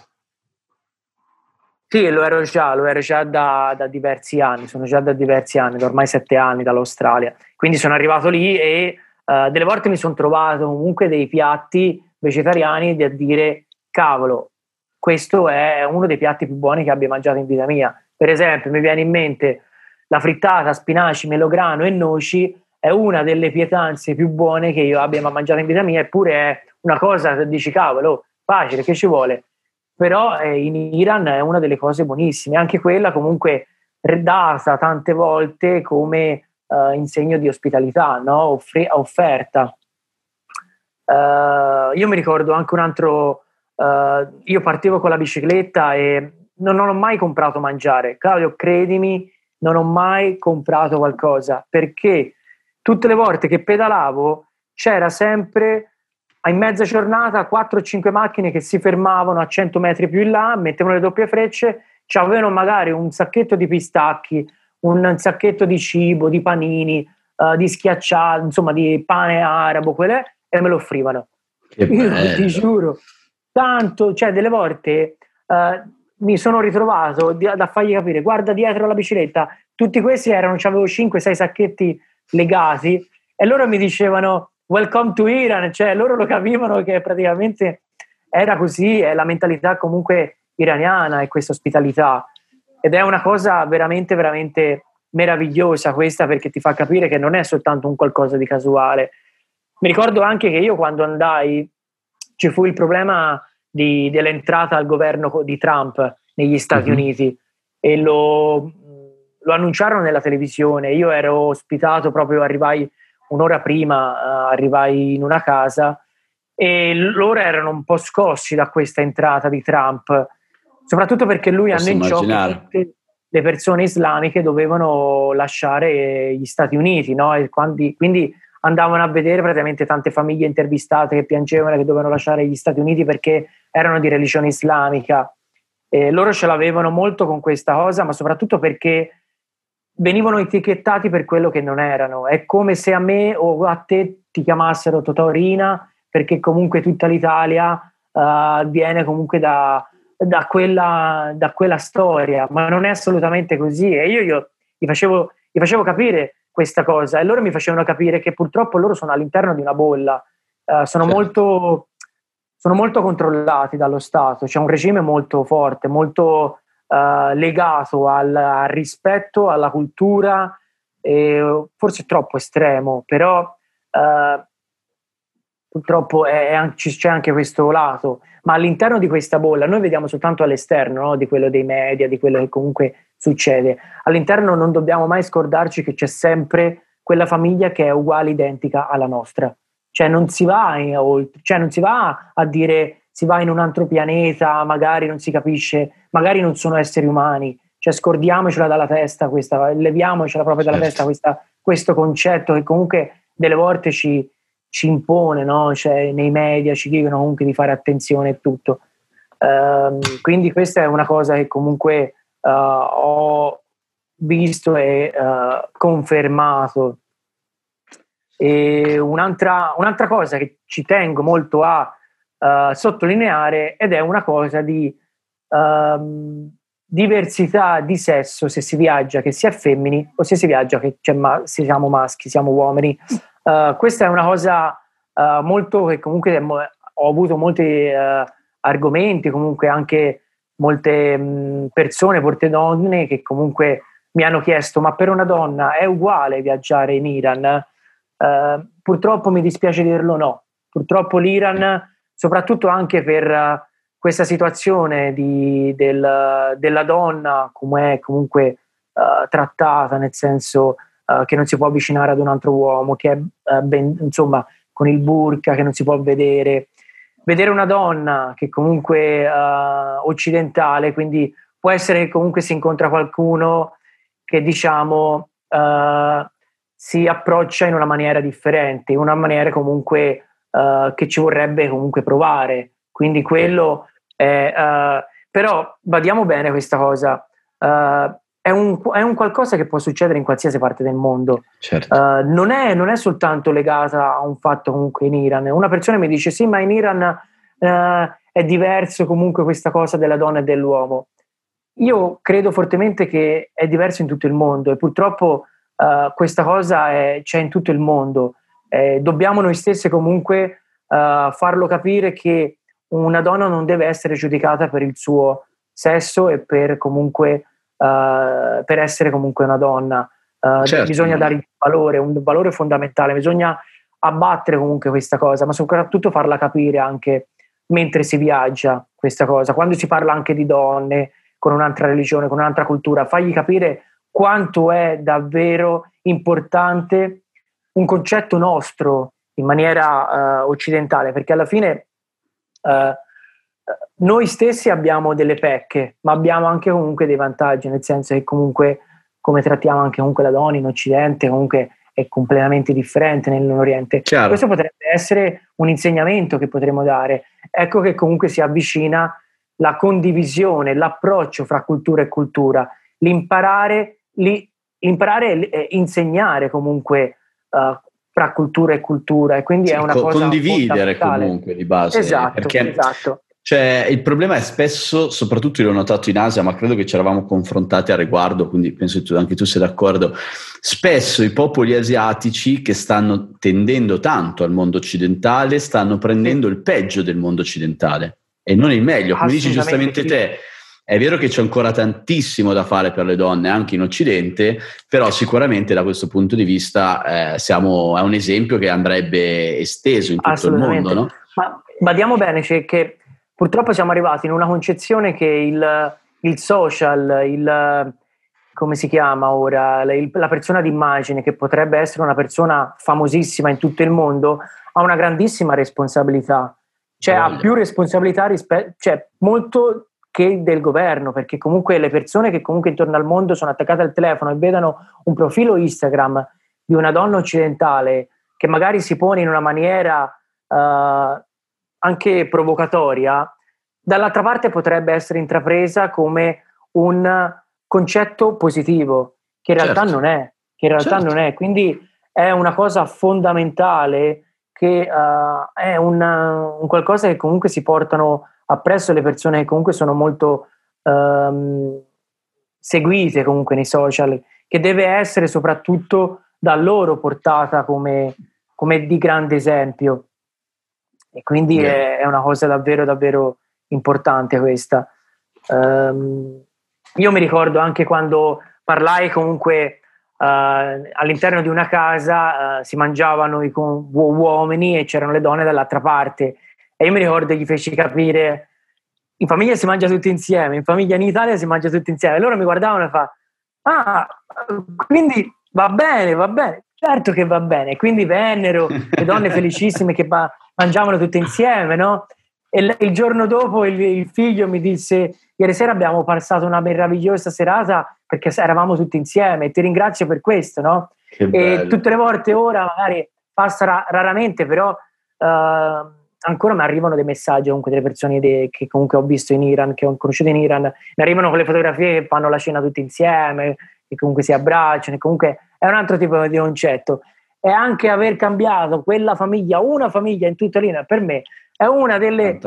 B: Sì, lo ero già, lo ero già da, da, diversi anni, sono già da diversi anni, da ormai sette anni dall'Australia. Quindi sono arrivato lì e uh, delle volte mi sono trovato comunque dei piatti vegetariani da dire, cavolo, questo è uno dei piatti più buoni che abbia mangiato in vita mia. Per esempio, mi viene in mente la frittata, spinaci, melograno e noci, è una delle pietanze più buone che io abbia mangiato in vita mia, eppure è una cosa che dici, cavolo, facile, che ci vuole? però eh, in Iran è una delle cose buonissime, anche quella comunque data tante volte come uh, in segno di ospitalità, no? Offri- offerta. Uh, io mi ricordo anche un altro, uh, io partivo con la bicicletta e non, non ho mai comprato mangiare. Claudio, credimi, non ho mai comprato qualcosa perché tutte le volte che pedalavo c'era sempre in mezza giornata 4-5 macchine che si fermavano a 100 metri più in là, mettevano le doppie frecce, avevano magari un sacchetto di pistacchi, un sacchetto di cibo, di panini, uh, di schiacciato, insomma di pane arabo, quelle, e me lo offrivano. Io ti giuro, tanto, cioè delle volte uh, mi sono ritrovato di, da fargli capire, guarda dietro la bicicletta, tutti questi erano, avevo 5-6 sacchetti legati e loro mi dicevano welcome to Iran, cioè loro lo capivano che praticamente era così, è la mentalità comunque iraniana e questa ospitalità ed è una cosa veramente veramente meravigliosa questa perché ti fa capire che non è soltanto un qualcosa di casuale. Mi ricordo anche che io quando andai ci fu il problema di, dell'entrata al governo di Trump negli Stati mm-hmm. Uniti e lo, lo annunciarono nella televisione. Io ero ospitato proprio, arrivai un'ora prima uh, arrivai in una casa e loro erano un po' scossi da questa entrata di Trump, soprattutto perché lui
A: Posso
B: annunciò che tutte le persone islamiche dovevano lasciare gli Stati Uniti, no? e quindi, quindi andavano a vedere praticamente tante famiglie intervistate che piangevano che dovevano lasciare gli Stati Uniti perché erano di religione islamica. E loro ce l'avevano molto con questa cosa, ma soprattutto perché venivano etichettati per quello che non erano. È come se a me o a te ti chiamassero Totorina, perché comunque tutta l'Italia uh, viene comunque da, da, quella, da, quella, storia, ma non è assolutamente così. E io, io gli, facevo, gli, facevo, capire questa cosa e loro mi facevano capire che purtroppo loro sono all'interno di una bolla, uh, sono, certo. molto, sono molto controllati dallo Stato, c'è un regime molto forte, molto uh, legato al, al, rispetto, alla cultura, e forse troppo estremo, però uh, purtroppo è, è c'è anche questo lato. Ma all'interno di questa bolla, noi vediamo soltanto all'esterno no? di quello dei media, di quello che comunque succede. All'interno non dobbiamo mai scordarci che c'è sempre quella famiglia che è uguale, identica alla nostra. Cioè non si va, oltre, cioè non si va a dire si va in un altro pianeta, magari non si capisce, magari non sono esseri umani, cioè scordiamocela dalla testa questa, leviamocela proprio dalla certo. testa questa, questo concetto che comunque delle volte ci, ci impone, no? cioè, nei media ci dicono comunque di fare attenzione e tutto. Um, quindi questa è una cosa che comunque uh, ho visto e uh, confermato. E un'altra, un'altra cosa che ci tengo molto a uh, sottolineare ed è una cosa di uh, diversità di sesso se si viaggia che si è femmini o se si viaggia che ma- se siamo maschi, siamo uomini. Uh, questa è una cosa uh, molto che comunque ho avuto molti argomenti, comunque anche molte mh, persone, molte donne che comunque mi hanno chiesto ma per una donna è uguale viaggiare in Iran? Uh, purtroppo mi dispiace dirlo no. Purtroppo l'Iran soprattutto anche per eh, questa situazione di, del, della donna come è comunque uh, trattata, nel senso uh, che non si può avvicinare ad un altro uomo, che è uh, ben, insomma con il burka, che non si può vedere. vedere una donna che comunque occidentale, quindi può essere che comunque si incontra qualcuno che diciamo si approccia in una maniera differente, in una maniera comunque uh, che ci vorrebbe comunque provare. Quindi quello è... però badiamo bene questa cosa. È un, è un, qualcosa che può succedere in qualsiasi parte del mondo.
A: Certo.
B: Uh, non, è, non, è, soltanto legata a un fatto comunque in Iran. Una persona mi dice: Sì, ma in Iran uh, è diverso comunque questa cosa della donna e dell'uomo. Io credo fortemente che è diverso in tutto il mondo e purtroppo uh, questa cosa è, c'è in tutto il mondo. Eh, dobbiamo noi stessi comunque farlo capire che una donna non deve essere giudicata per il suo sesso e per comunque uh, per essere comunque una donna. Uh, certo. Bisogna dare un valore, un valore fondamentale, bisogna abbattere comunque questa cosa, ma soprattutto farla capire anche mentre si viaggia questa cosa, quando si parla anche di donne con un'altra religione, con un'altra cultura, fagli capire quanto è davvero importante un concetto nostro in maniera uh, occidentale, perché alla fine uh, noi stessi abbiamo delle pecche, ma abbiamo anche comunque dei vantaggi, nel senso che comunque come trattiamo anche comunque la donna in Occidente, comunque è completamente differente nell'Oriente. Chiaro. Questo potrebbe essere un insegnamento che potremmo dare. Ecco che comunque si avvicina la condivisione, l'approccio fra cultura e cultura, l'imparare, l'imparare e insegnare comunque uh, fra cultura e cultura e quindi sì, è una co- cosa
A: condividere comunque di base
B: esatto, perché esatto.
A: Cioè, il problema è spesso, soprattutto io l'ho notato in Asia, ma credo che ci eravamo confrontati a riguardo, quindi penso che anche tu sia d'accordo. Spesso i popoli asiatici che stanno tendendo tanto al mondo occidentale stanno prendendo il peggio del mondo occidentale e non il meglio. Come dici giustamente te, è vero che c'è ancora tantissimo da fare per le donne anche in Occidente, però sicuramente da questo punto di vista eh, siamo, è un esempio che andrebbe esteso in tutto il mondo. No?
B: Ma badiamo bene, cioè che purtroppo siamo arrivati in una concezione che il, il social, il, come si chiama ora, il, la persona d'immagine, che potrebbe essere una persona famosissima in tutto il mondo, ha una grandissima responsabilità. Cioè ha più responsabilità rispetto, cioè molto che del governo, perché comunque le persone che comunque intorno al mondo sono attaccate al telefono e vedono un profilo Instagram di una donna occidentale che magari si pone in una maniera uh, anche provocatoria, dall'altra parte potrebbe essere intrapresa come un concetto positivo, che in realtà certo. non è, che in realtà certo. non è. Quindi è una cosa fondamentale che uh, è una, un qualcosa che comunque si portano appresso le persone che comunque sono molto um, seguite comunque nei social, che deve essere soprattutto da loro portata come, come di grande esempio. E quindi yeah. è, è, una cosa davvero, davvero importante questa. Um, io mi ricordo anche quando parlai comunque uh, all'interno di una casa uh, si mangiavano i uomini e c'erano le donne dall'altra parte. E io mi ricordo gli feci capire in famiglia si mangia tutti insieme, in famiglia in Italia si mangia tutti insieme. E loro mi guardavano e fa ah quindi va bene, va bene. Certo che va bene. Quindi vennero le donne felicissime che va, mangiavano tutte insieme, no? E l- il giorno dopo il, il, figlio mi disse: Ieri sera abbiamo passato una meravigliosa serata perché eravamo tutti insieme. Ti ringrazio per questo, no? E tutte le volte ora, magari passa ra- raramente, però uh, ancora mi arrivano dei messaggi comunque delle persone de- che comunque ho visto in Iran, che ho conosciuto in Iran, mi arrivano con le fotografie che fanno la cena tutti insieme, che comunque si abbracciano, e comunque è un altro tipo di concetto e anche aver cambiato quella famiglia, una famiglia in tutta linea, per me è una delle,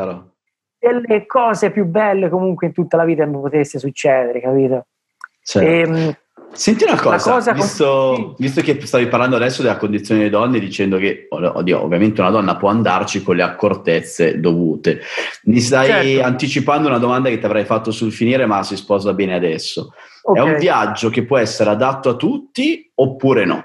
B: delle, cose più belle comunque in tutta la vita che mi potesse succedere, capito?
A: Certo. E, ehm, Senti una cosa, cosa visto, con... visto, che stavi parlando adesso della condizione delle donne dicendo che oddio, ovviamente una donna può andarci con le accortezze dovute, mi stai certo. anticipando una domanda che ti avrei fatto sul finire ma si sposa bene adesso. Okay. È un viaggio che può essere adatto a tutti oppure no?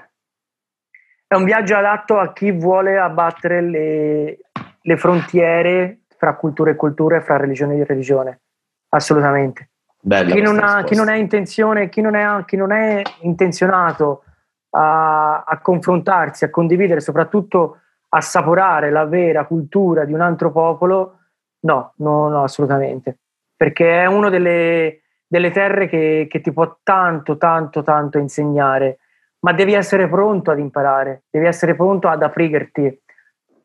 B: È un viaggio adatto a chi vuole abbattere le, le frontiere fra cultura e cultura e fra religione e religione. Assolutamente. Chi non, ha, chi non, ha, intenzione, chi non è, chi non è intenzionato a, a, confrontarsi, a condividere, soprattutto assaporare la vera cultura di un altro popolo, no, no, no assolutamente, perché è una delle, delle terre che, che ti può tanto, tanto, tanto insegnare, ma devi essere pronto ad imparare, devi essere pronto ad aprirti,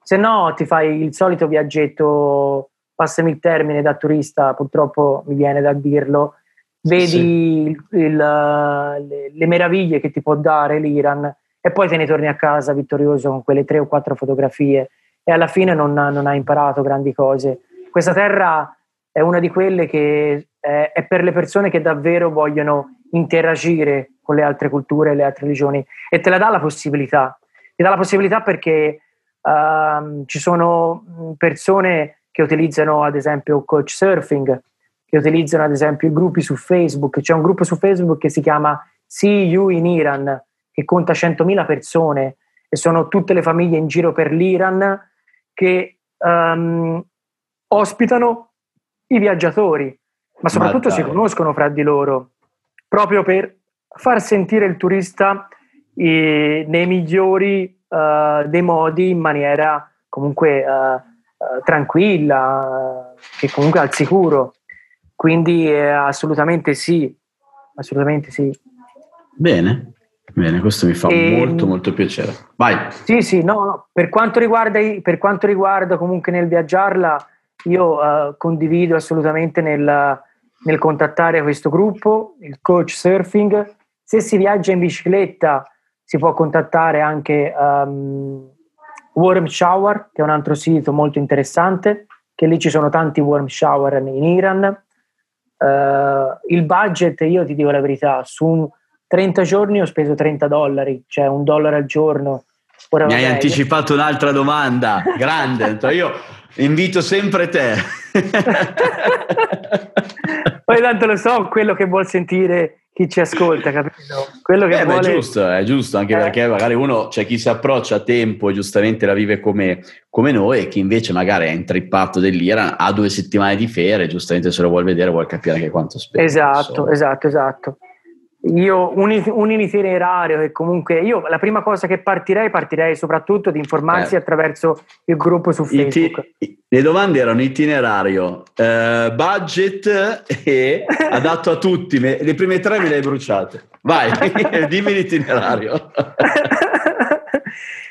B: se no ti fai il solito viaggetto, passami il termine da turista, purtroppo mi viene da dirlo, vedi sì. il, il, le, le meraviglie che ti può dare l'Iran e poi te ne torni a casa vittorioso con quelle tre o quattro fotografie e alla fine non, non hai imparato grandi cose. Questa terra è una di quelle che è, è, per le persone che davvero vogliono interagire con le altre culture e le altre religioni e te la dà la possibilità. Ti dà la possibilità perché uh, ci sono persone che utilizzano ad esempio coach surfing, che utilizzano ad esempio i gruppi su Facebook. C'è un gruppo su Facebook che si chiama See You in Iran, che conta 100.000 persone e sono tutte le famiglie in giro per l'Iran che um, ospitano i viaggiatori, ma soprattutto ma si conoscono fra di loro, proprio per far sentire il turista eh, nei migliori uh, dei modi in maniera comunque uh, tranquilla, che comunque al sicuro. Quindi assolutamente sì, assolutamente sì.
A: Bene, Bene, questo mi fa e, molto molto piacere. Vai.
B: Sì, sì, no, no. Per, quanto riguarda, per quanto riguarda comunque nel viaggiarla, io condivido assolutamente nel, nel, contattare questo gruppo, il coach surfing. Se si viaggia in bicicletta si può contattare anche um, Warm Shower, che è un altro sito molto interessante, che lì ci sono tanti warm shower in Iran. Uh, il budget, io ti dico la verità, su 30 giorni ho speso 30 dollari, cioè un dollaro al giorno.
A: Ora, Mi hai anticipato un'altra domanda, grande, io invito sempre te.
B: Poi tanto lo so quello che vuol sentire chi ci ascolta, capito? Quello che
A: eh,
B: vuole...
A: è giusto, è giusto, anche eh. perché magari uno c'è chi si approccia a tempo e giustamente la vive come, come noi e chi invece magari è intrippato dell'Iran, ha due settimane di ferie, giustamente se lo vuole vedere vuole capire anche quanto spende.
B: Esatto, insomma. esatto, esatto. Io un, un, itinerario che comunque io la prima cosa che partirei partirei soprattutto di informarsi eh. attraverso il gruppo su Facebook.
A: Iti- le domande erano itinerario, eh, budget e adatto a tutti. le prime tre me le hai bruciate. Vai, dimmi l'itinerario.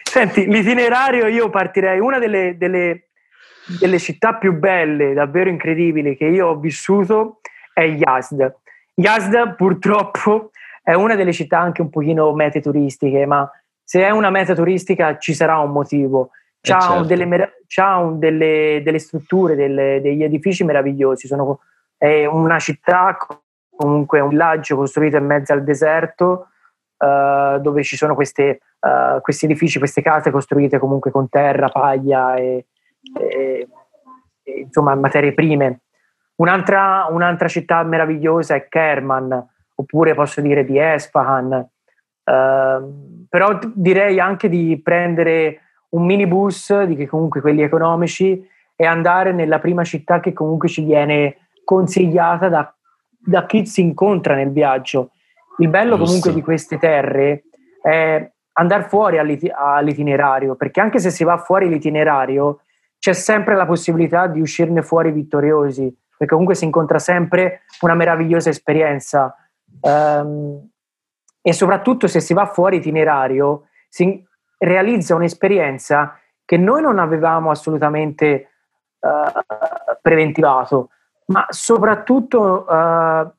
B: Senti, l'itinerario io partirei una delle, delle, delle città più belle, davvero incredibili che io ho vissuto è Yazd Yazd purtroppo è una delle città anche un pochino mete turistiche, ma se è una meta turistica ci sarà un motivo. C'ha, eh certo. delle, c'ha un delle, delle, strutture, delle, degli edifici meravigliosi. Sono, è una città, comunque un villaggio costruito in mezzo al deserto, uh, dove ci sono queste, uh, questi edifici, queste case costruite comunque con terra, paglia e, e, e insomma materie prime. Un'altra, un'altra città meravigliosa è Kerman, oppure posso dire di Esfahan, uh, però direi anche di prendere un minibus, di che comunque quelli economici, e andare nella prima città che comunque ci viene consigliata da, da chi si incontra nel viaggio. Il bello Giusto. comunque di queste terre è andare fuori all'itinerario, perché anche se si va fuori l'itinerario c'è sempre la possibilità di uscirne fuori vittoriosi perché comunque si incontra sempre una meravigliosa esperienza. Um, e soprattutto se si va fuori itinerario si realizza un'esperienza che noi non avevamo assolutamente uh, preventivato, ma soprattutto uh,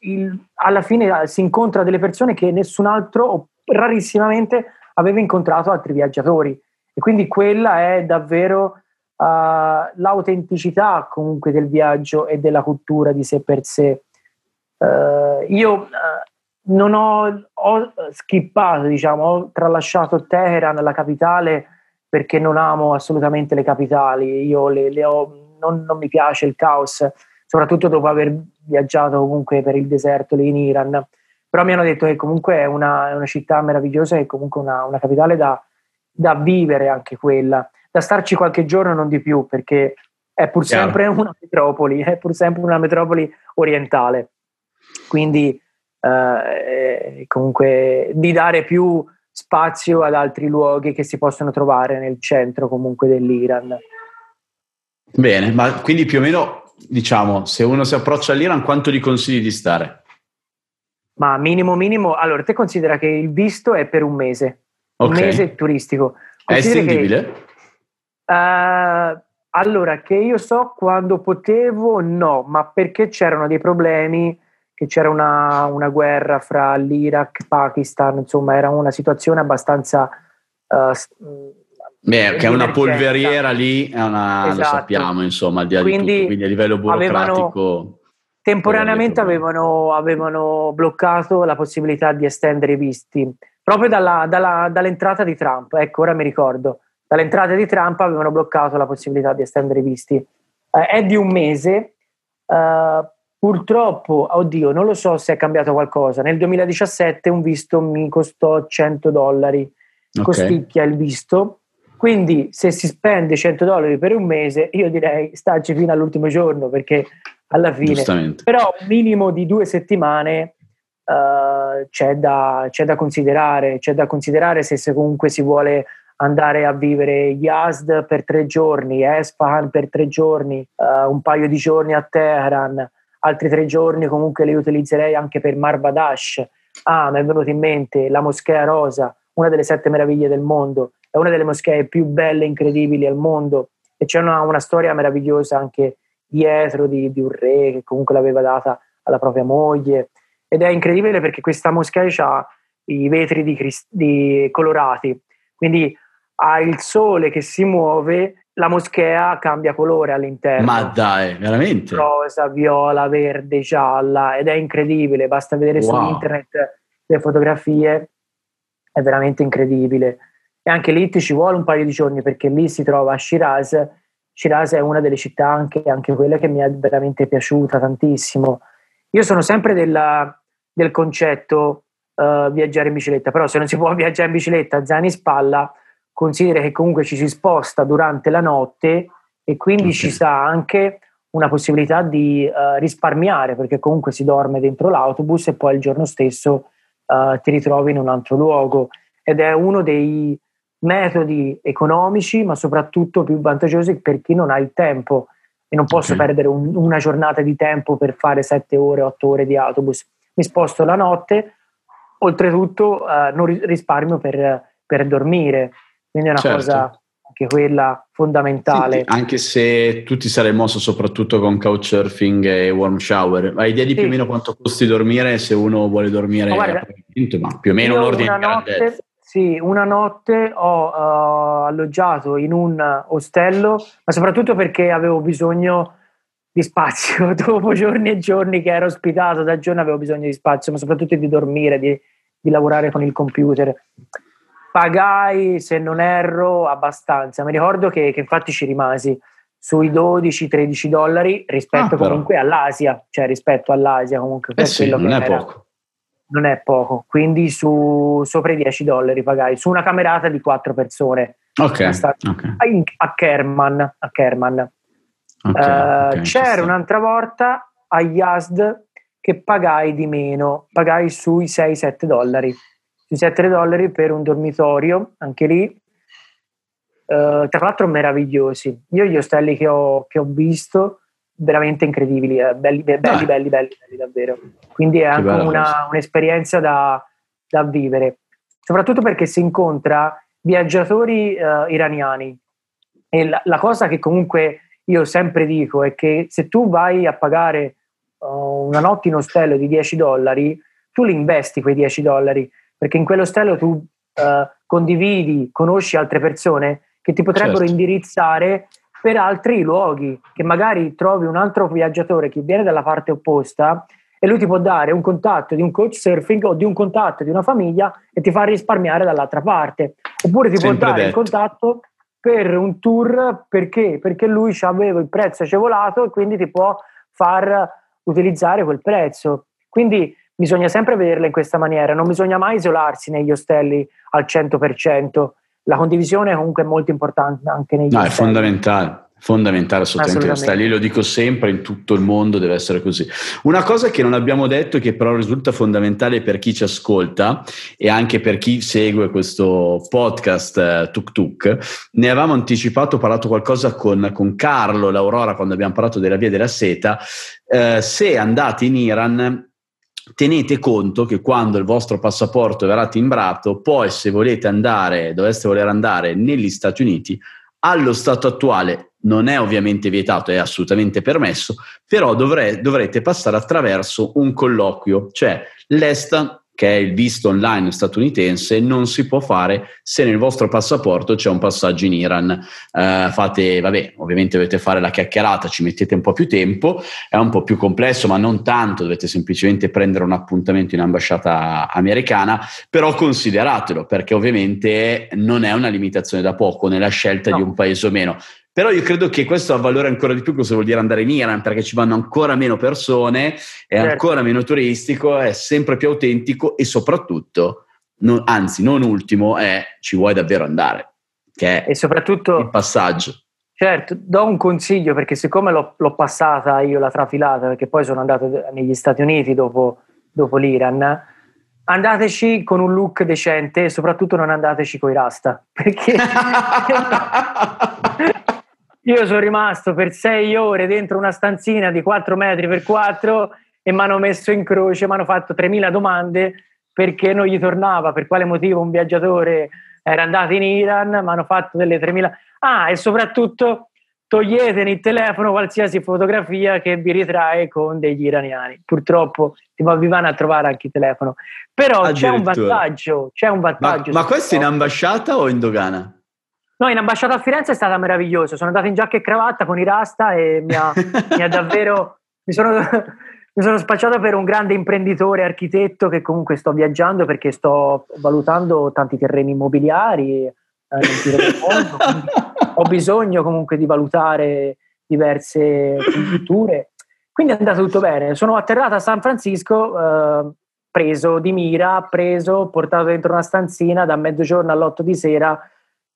B: il, alla fine si incontra delle persone che nessun altro rarissimamente aveva incontrato altri viaggiatori. E quindi quella è davvero uh, l'autenticità comunque del viaggio e della cultura di sé per sé. Uh, io uh, non ho, ho, skippato, diciamo, ho tralasciato Teheran, la capitale, perché non amo assolutamente le capitali. Io le, le ho, non, non, mi piace il caos, soprattutto dopo aver viaggiato comunque per il deserto lì in Iran. Però mi hanno detto che comunque è una, una città meravigliosa e comunque una, una capitale da, da vivere anche quella da starci qualche giorno, non di più, perché è pur sempre Chiaro. una metropoli, è pur sempre una metropoli orientale. Quindi eh, comunque di dare più spazio ad altri luoghi che si possono trovare nel centro comunque dell'Iran.
A: Bene, ma quindi più o meno diciamo, se uno si approccia all'Iran, quanto gli consigli di stare?
B: Ma minimo minimo, allora te considera che il visto è per un mese, okay. un mese turistico.
A: Considera è estendibile?
B: Uh, allora, che io so quando potevo, no, ma perché c'erano dei problemi, che c'era una, una guerra fra l'Iraq e Pakistan, insomma era una situazione abbastanza... Uh,
A: Beh, che è una polveriera lì, è una, esatto. lo sappiamo, insomma, al di là quindi, di tutto, quindi a livello burocratico...
B: Avevano, temporaneamente avevano, avevano, bloccato la possibilità di estendere i visti, proprio dalla, dalla, dall'entrata di Trump, ecco, ora mi ricordo, dall'entrata di Trump avevano bloccato la possibilità di estendere i visti. Eh, è di un mese, eh, purtroppo, oddio, non lo so se è cambiato qualcosa, nel 2017 un visto mi costò 100 dollari, okay. costicchia il visto, quindi se si spende 100 dollari per un mese, io direi starci fino all'ultimo giorno perché alla fine... Però un minimo di due settimane uh, c'è, da, c'è, da, considerare, c'è da considerare se, se, comunque si vuole andare a vivere Yazd per tre giorni, Esfahan per tre giorni, uh, un paio di giorni a Teheran, altri tre giorni comunque li utilizzerei anche per Marvadash. Ah, mi è venuto in mente la Moschea Rosa, una delle sette meraviglie del mondo è una delle moschee più belle e incredibili al mondo. E c'è una, una storia meravigliosa anche dietro di, di, un re che comunque l'aveva data alla propria moglie. Ed è incredibile perché questa moschea ha i vetri di, di colorati. Quindi ha il sole che si muove la moschea cambia colore all'interno.
A: Ma dai, veramente?
B: Rosa, viola, verde, gialla ed è incredibile, basta vedere wow. su internet le fotografie, è veramente incredibile. E anche lì ci vuole un paio di giorni perché lì si trova a Shiraz. Shiraz è una delle città anche, anche quella che mi è veramente piaciuta tantissimo. Io sono sempre della, del concetto uh, viaggiare in bicicletta, però se non si può viaggiare in bicicletta, zaini in spalla, considera che comunque ci si sposta durante la notte e quindi okay. ci sta anche una possibilità di uh, risparmiare perché comunque si dorme dentro l'autobus e poi il giorno stesso uh, ti ritrovi in un altro luogo ed è uno dei, metodi economici, ma soprattutto più vantaggiosi per chi non ha il tempo e non posso okay. perdere un, una giornata di tempo per fare 7 ore, 8 ore di autobus. Mi sposto la notte, oltretutto eh, non risparmio per, per, dormire, quindi è una certo. cosa anche quella fondamentale. Sì,
A: anche se tu ti sarei mosso soprattutto con couchsurfing e warm shower, hai idea di sì. più o meno quanto costi dormire se uno vuole dormire? Ma, guarda, ma più o meno un ordine di
B: sì, una notte ho uh, alloggiato in un ostello, ma soprattutto perché avevo bisogno di spazio. Dopo giorni e giorni che ero ospitato da giorni avevo bisogno di spazio, ma soprattutto di dormire, di, di lavorare con il computer. Pagai, se non erro, abbastanza. Mi ricordo che, che infatti ci rimasi sui 12-13 dollari rispetto ah, comunque all'Asia, cioè rispetto all'Asia comunque.
A: Eh sì, non è era. poco
B: non è poco, quindi su sopra i 10 dollari pagai su una camerata di quattro persone.
A: Ok. okay.
B: A Kerman. A Kerman. Okay, uh, okay, c'era un'altra volta a Yazd che pagai di meno, pagai sui 6-7 dollari. Sui 7 dollari per un dormitorio, anche lì. Uh, tra l'altro meravigliosi. Io gli ostelli che ho, che ho visto veramente incredibili, eh, belli, belli, belli, belli, belli, davvero. Quindi è anche una, un'esperienza da, da, vivere, soprattutto perché si incontra viaggiatori uh, iraniani. E la, la, cosa che comunque io sempre dico è che se tu vai a pagare uh, una notte in ostello di 10 dollari, tu li investi quei 10 dollari, perché in quell'ostello tu uh, condividi, conosci altre persone che ti potrebbero certo. indirizzare per altri luoghi, che magari trovi un altro viaggiatore che viene dalla parte opposta e lui ti può dare un contatto di un coach surfing o di un contatto di una famiglia e ti fa risparmiare dall'altra parte. Oppure ti Sempre può dare detto. il contatto per un tour perché? Perché lui aveva il prezzo agevolato e quindi ti può far utilizzare quel prezzo. Quindi bisogna sempre vederla in questa maniera, non bisogna mai isolarsi negli ostelli al 100%, la condivisione comunque è molto importante anche nei
A: No, è fondamentale, Fondamentale assolutamente, assolutamente. lo dico sempre, in tutto il mondo deve essere così. Una cosa che non abbiamo detto e che però risulta fondamentale per chi ci ascolta e anche per chi segue questo podcast eh, Tuk Tuk, ne avevamo anticipato, parlato qualcosa con, con Carlo, l'Aurora, quando abbiamo parlato della via della seta, eh, se andate in Iran tenete conto che quando il vostro passaporto verrà timbrato, poi se volete andare, doveste voler andare negli Stati Uniti, allo stato attuale non è ovviamente vietato, è assolutamente permesso, però dovre- dovrete passare attraverso un colloquio, cioè l'ESTA che è il visto online statunitense, non si può fare se nel vostro passaporto c'è un passaggio in Iran. Eh, fate, vabbè, ovviamente dovete fare la chiacchierata, ci mettete un po' più tempo, è un po' più complesso, ma non tanto, dovete semplicemente prendere un appuntamento in ambasciata americana, però consideratelo, perché ovviamente non è una limitazione da poco nella scelta no. di un paese o meno. Però io credo che questo ha valore ancora di più cosa vuol dire andare in Iran, perché ci vanno ancora meno persone, è certo. ancora meno turistico, è sempre più autentico e soprattutto, non, anzi non ultimo, è ci vuoi davvero andare, che è
B: e soprattutto,
A: il passaggio.
B: Certo, do un consiglio perché siccome l'ho, l'ho, passata io la trafilata, perché poi sono andato negli Stati Uniti dopo, dopo l'Iran, andateci con un look decente e soprattutto non andateci con i rasta perché Io sono rimasto per sei ore dentro una stanzina di 4 metri per 4 e mi hanno messo in croce, mi hanno fatto 3.000 domande perché non gli tornava, per quale motivo un viaggiatore era andato in Iran, mi hanno fatto delle 3.000... Ah, e soprattutto togliete il telefono qualsiasi fotografia che vi ritrae con degli iraniani. Purtroppo vi vanno a trovare anche il telefono. Però c'è un vantaggio, c'è un vantaggio.
A: Ma, ma questo in ambasciata o in dogana?
B: No, in ambasciata a Firenze è stata meravigliosa. Sono andato in giacca e cravatta con i rasta e mi ha, mi ha davvero. Mi sono, mi sono spacciato per un grande imprenditore, architetto che comunque sto viaggiando perché sto valutando tanti terreni immobiliari eh, nel giro del mondo. ho bisogno comunque di valutare diverse culture. Quindi è andato tutto bene. Sono atterrato a San Francisco, eh, preso di mira, preso, portato dentro una stanzina da mezzogiorno all'otto di sera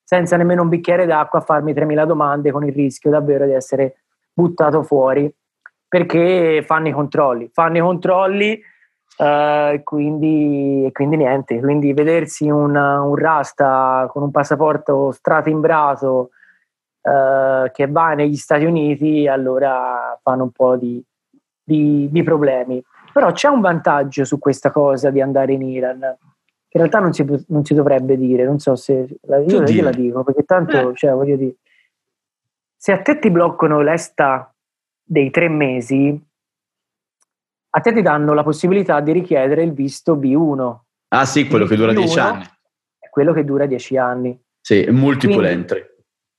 B: senza nemmeno un bicchiere d'acqua a farmi 3.000 domande con il rischio davvero di essere buttato fuori. Perché fanno i controlli, fanno i controlli eh, quindi, quindi niente, quindi vedersi un, un rasta con un passaporto stratimbrato eh, che va negli Stati Uniti allora fanno un po' di, di, di problemi. Però c'è un vantaggio su questa cosa di andare in Iran in realtà non si, non si dovrebbe dire, non so se io, io la dico, perché tanto, eh. cioè, voglio dire, se a te ti bloccano l'esta dei tre mesi, a te ti danno la possibilità di richiedere il visto B1.
A: Ah sì, quello che dura dieci anni.
B: È quello che dura dieci anni.
A: Sì, multiple Quindi, entry.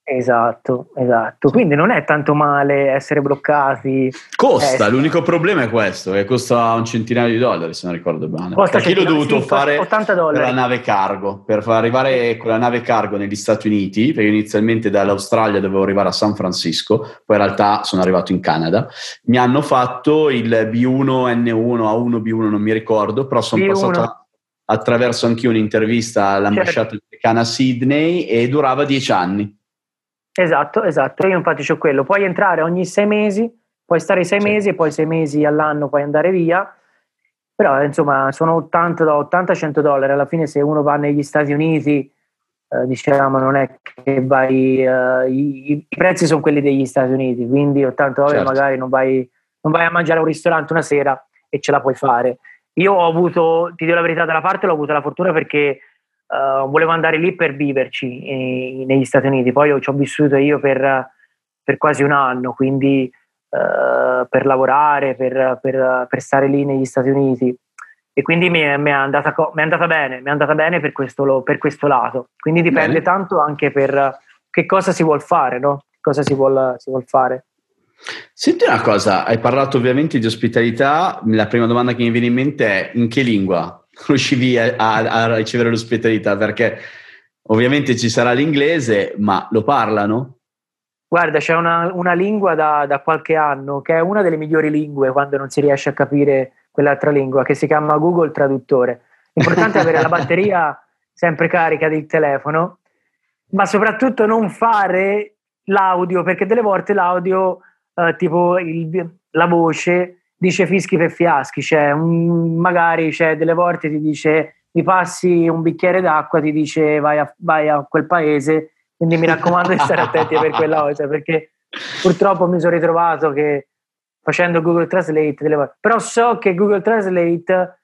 B: Esatto, esatto. Quindi non è tanto male essere bloccati.
A: Costa, eh, l'unico problema è questo, che costa un centinaio di dollari se non ricordo bene. Costa Perché l'ho dovuto sì, fare per la nave cargo, per far arrivare con la nave cargo negli Stati Uniti, perché inizialmente dall'Australia dovevo arrivare a San Francisco, poi in realtà sono arrivato in Canada. Mi hanno fatto il B1N1, A1, B1 non mi ricordo, però sono B1. passato attraverso anche un'intervista all'ambasciata certo. americana a Sydney e durava dieci anni.
B: Esatto, esatto. Io infatti c'ho quello. Puoi entrare ogni sei mesi, puoi stare sei sì. mesi e poi sei mesi all'anno puoi andare via. Però insomma sono 80 80-100 dollari. Alla fine se uno va negli Stati Uniti, eh, diciamo, non è che vai... Eh, i, i, prezzi sono quelli degli Stati Uniti, quindi 80 dollari certo. magari non vai, non vai a mangiare a un ristorante una sera e ce la puoi fare. Io ho avuto, ti dico la verità, da una parte l'ho avuto la fortuna perché uh, volevo andare lì per viverci eh, negli Stati Uniti, poi ci ho vissuto io per, per quasi un anno, quindi uh, per lavorare, per, per, per, stare lì negli Stati Uniti e quindi mi è, mi è, andata, mi è andata, bene, mi è andata bene per questo, per questo lato, quindi dipende bene. tanto anche per che cosa si vuol fare, no? Cosa si vuol, si vuol fare.
A: Senti una cosa, hai parlato ovviamente di ospitalità, la prima domanda che mi viene in mente è in che lingua riuscivi a, a, ricevere l'ospitalità perché ovviamente ci sarà l'inglese, ma lo parlano?
B: Guarda, c'è una, una lingua da, da, qualche anno che è una delle migliori lingue quando non si riesce a capire quell'altra lingua, che si chiama Google Traduttore. L'importante è avere la batteria sempre carica del telefono, ma soprattutto non fare l'audio, perché delle volte l'audio, eh, tipo il, la voce, dice fischi per fiaschi, cioè un, magari cioè, delle volte ti dice mi passi un bicchiere d'acqua, ti dice vai a, vai a quel paese, quindi mi raccomando di stare attenti per quella cosa, perché purtroppo mi sono ritrovato che facendo Google Translate, delle, però so che Google Translate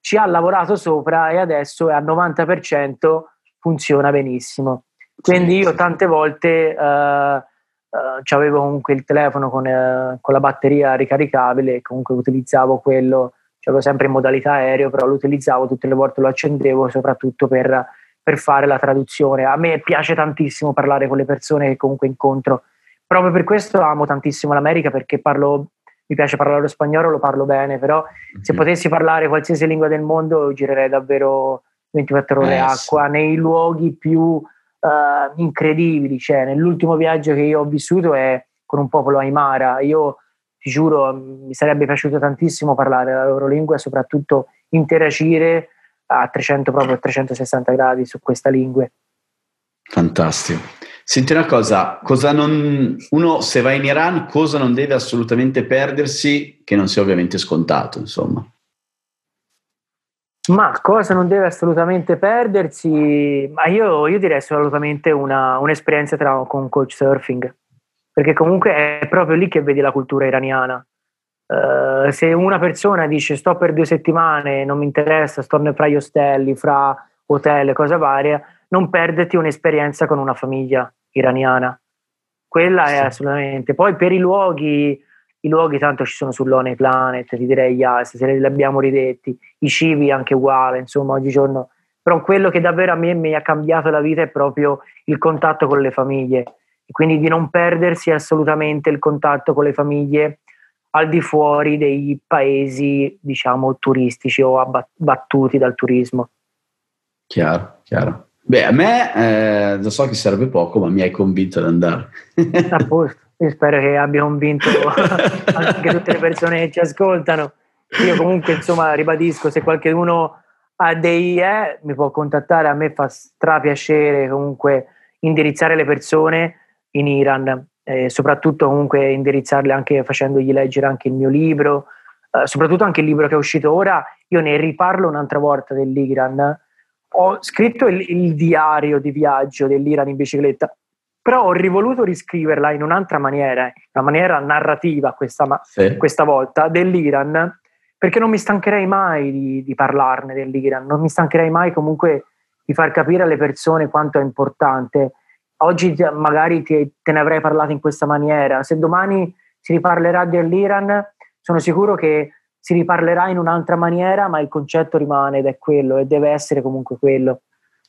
B: ci ha lavorato sopra e adesso al 90% funziona benissimo. Quindi io tante volte uh, uh, avevo comunque il telefono con, uh, con, la batteria ricaricabile e comunque utilizzavo quello, avevo sempre in modalità aereo, però lo utilizzavo tutte le volte, lo accendevo soprattutto per, per fare la traduzione. A me piace tantissimo parlare con le persone che comunque incontro. Proprio per questo amo tantissimo l'America perché parlo mi piace parlare lo spagnolo, lo parlo bene, però mm-hmm. se potessi parlare qualsiasi lingua del mondo girerei davvero 24 ore eh, acqua sì. nei luoghi più uh, incredibili. Cioè, nell'ultimo viaggio che io ho vissuto è con un popolo Aymara. Io ti giuro, mi sarebbe piaciuto tantissimo parlare la loro lingua e soprattutto interagire a 300, proprio a 360 gradi su questa lingua.
A: Fantastico. Senti una cosa, cosa non, uno se va in Iran cosa non deve assolutamente perdersi, che non sia ovviamente scontato, insomma.
B: Ma cosa non deve assolutamente perdersi? Ma io, io direi assolutamente una, un'esperienza tra, con coach surfing, perché comunque è proprio lì che vedi la cultura iraniana. Uh, se una persona dice sto per due settimane, non mi interessa, sto fra gli ostelli, fra hotel, cosa varia, non perderti un'esperienza con una famiglia iraniana. Quella sì. è assolutamente. Poi per i luoghi, i luoghi tanto ci sono sull'One Planet, ti direi Yas, se li abbiamo ridetti, i cibi anche uguale, insomma, oggigiorno. Però quello che davvero a me mi ha cambiato la vita è proprio il contatto con le famiglie. E quindi di non perdersi assolutamente il contatto con le famiglie al di fuori dei paesi, diciamo, turistici o abbattuti dal turismo.
A: Chiaro, chiaro. Beh, a me eh, lo so che serve poco, ma mi hai convinto ad andare.
B: a posto, io spero che abbia convinto anche tutte le persone che ci ascoltano. Io comunque, insomma, ribadisco, se qualcuno ha dei eh, mi può contattare, a me fa strapiacere comunque indirizzare le persone in Iran, eh, soprattutto comunque indirizzarle anche facendogli leggere anche il mio libro, eh, soprattutto anche il libro che è uscito ora, io ne riparlo un'altra volta dell'Iran, ho scritto il, il diario di viaggio dell'Iran in bicicletta, però ho rivoluto riscriverla in un'altra maniera, una maniera narrativa questa, sì. questa volta, dell'Iran, perché non mi stancherei mai di, di, parlarne dell'Iran, non mi stancherei mai comunque di far capire alle persone quanto è importante. Oggi magari ti, te ne avrei parlato in questa maniera, se domani si riparlerà dell'Iran, sono sicuro che si riparlerà in un'altra maniera, ma il concetto rimane ed è quello e deve essere comunque quello.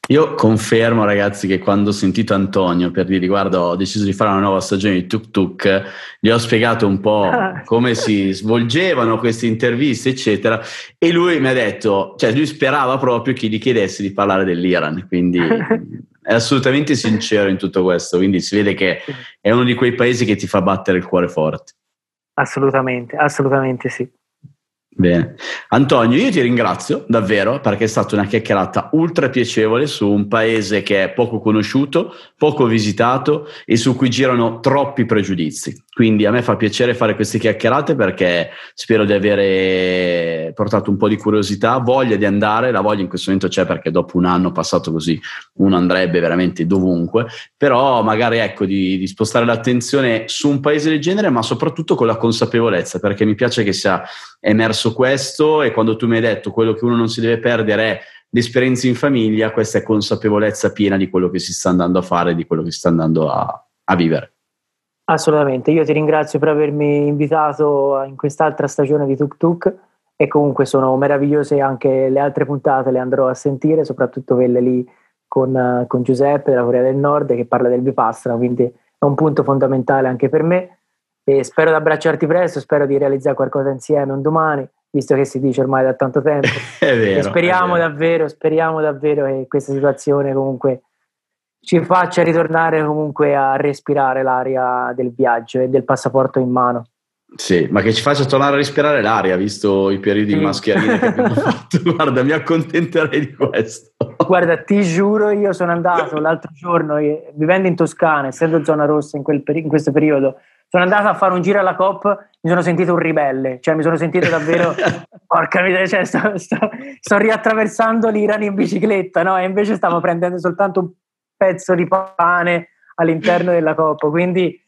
A: Io confermo, ragazzi, che quando ho sentito Antonio per dire guarda, ho deciso di fare una nuova stagione di Tuk Tuk, gli ho spiegato un po' come si svolgevano queste interviste, eccetera, e lui mi ha detto, cioè lui sperava proprio che gli chiedessi di parlare dell'Iran, quindi è assolutamente sincero in tutto questo, quindi si vede che è uno di quei paesi che ti fa battere il cuore forte.
B: Assolutamente, assolutamente sì.
A: Bene. Antonio, io ti ringrazio davvero perché è stata una chiacchierata ultra piacevole su un paese che è poco conosciuto, poco visitato e su cui girano troppi pregiudizi. Quindi a me fa piacere fare queste chiacchierate perché spero di avere portato un po' di curiosità, voglia di andare, la voglia in questo momento c'è perché dopo un anno passato così uno andrebbe veramente dovunque, però magari ecco di, di spostare l'attenzione su un paese del genere ma soprattutto con la consapevolezza perché mi piace che sia emerso questo e quando tu mi hai detto quello che uno non si deve perdere è l'esperienza in famiglia, questa è consapevolezza piena di quello che si sta andando a fare, di quello che si sta andando a, a vivere.
B: Assolutamente, io ti ringrazio per avermi invitato in quest'altra stagione di Tuk Tuk e comunque sono meravigliose anche le altre puntate, le andrò a sentire, soprattutto quelle lì con, con Giuseppe della Corea del Nord che parla del Vipassana, quindi è un punto fondamentale anche per me. E spero di abbracciarti presto, spero di realizzare qualcosa insieme un domani, visto che si dice ormai da tanto tempo.
A: è vero,
B: e speriamo davvero, speriamo davvero che questa situazione comunque ci faccia ritornare comunque a respirare l'aria del viaggio e del passaporto in mano.
A: Sì, ma che ci faccia tornare a respirare l'aria, visto i periodi sì. di mascherina che abbiamo fatto. Guarda, mi accontenterei di questo.
B: Guarda, ti giuro, io sono andato l'altro giorno, vivendo in Toscana, essendo zona rossa in, quel, in questo periodo, sono andato a fare un giro alla COP, mi sono sentito un ribelle, cioè mi sono sentito davvero, porca miseria, cioè, sto, sto, sto, riattraversando l'Iran in bicicletta, no? E invece stavo prendendo soltanto un pezzo di pane all'interno della COP, quindi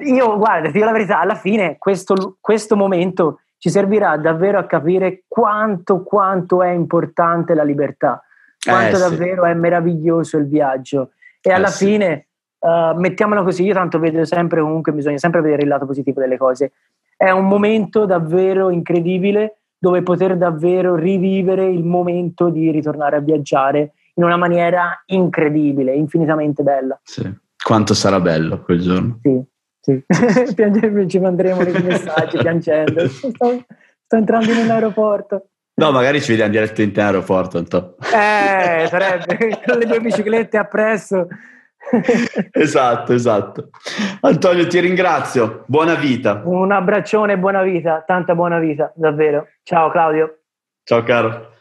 B: io, guarda, ti dico la verità, alla fine questo, questo momento ci servirà davvero a capire quanto, quanto è importante la libertà, quanto eh, davvero sì. è meraviglioso il viaggio. E alla eh, fine... Sì Uh, mettiamola così, io tanto vedo sempre comunque, bisogna sempre vedere il lato positivo delle cose. È un momento davvero incredibile dove poter davvero rivivere il momento di ritornare a viaggiare in una maniera incredibile, infinitamente bella.
A: Sì. Quanto sarà bello quel giorno.
B: Sì, sì. ci manderemo dei messaggi piangendo. Sto, sto entrando in un aeroporto.
A: No, magari ci vediamo direttamente in aeroporto.
B: Eh, sarebbe con le due biciclette appresso.
A: esatto, esatto. Antonio, ti ringrazio. Buona vita.
B: Un abbraccione, buona vita, tanta buona vita, davvero. Ciao Claudio.
A: Ciao caro.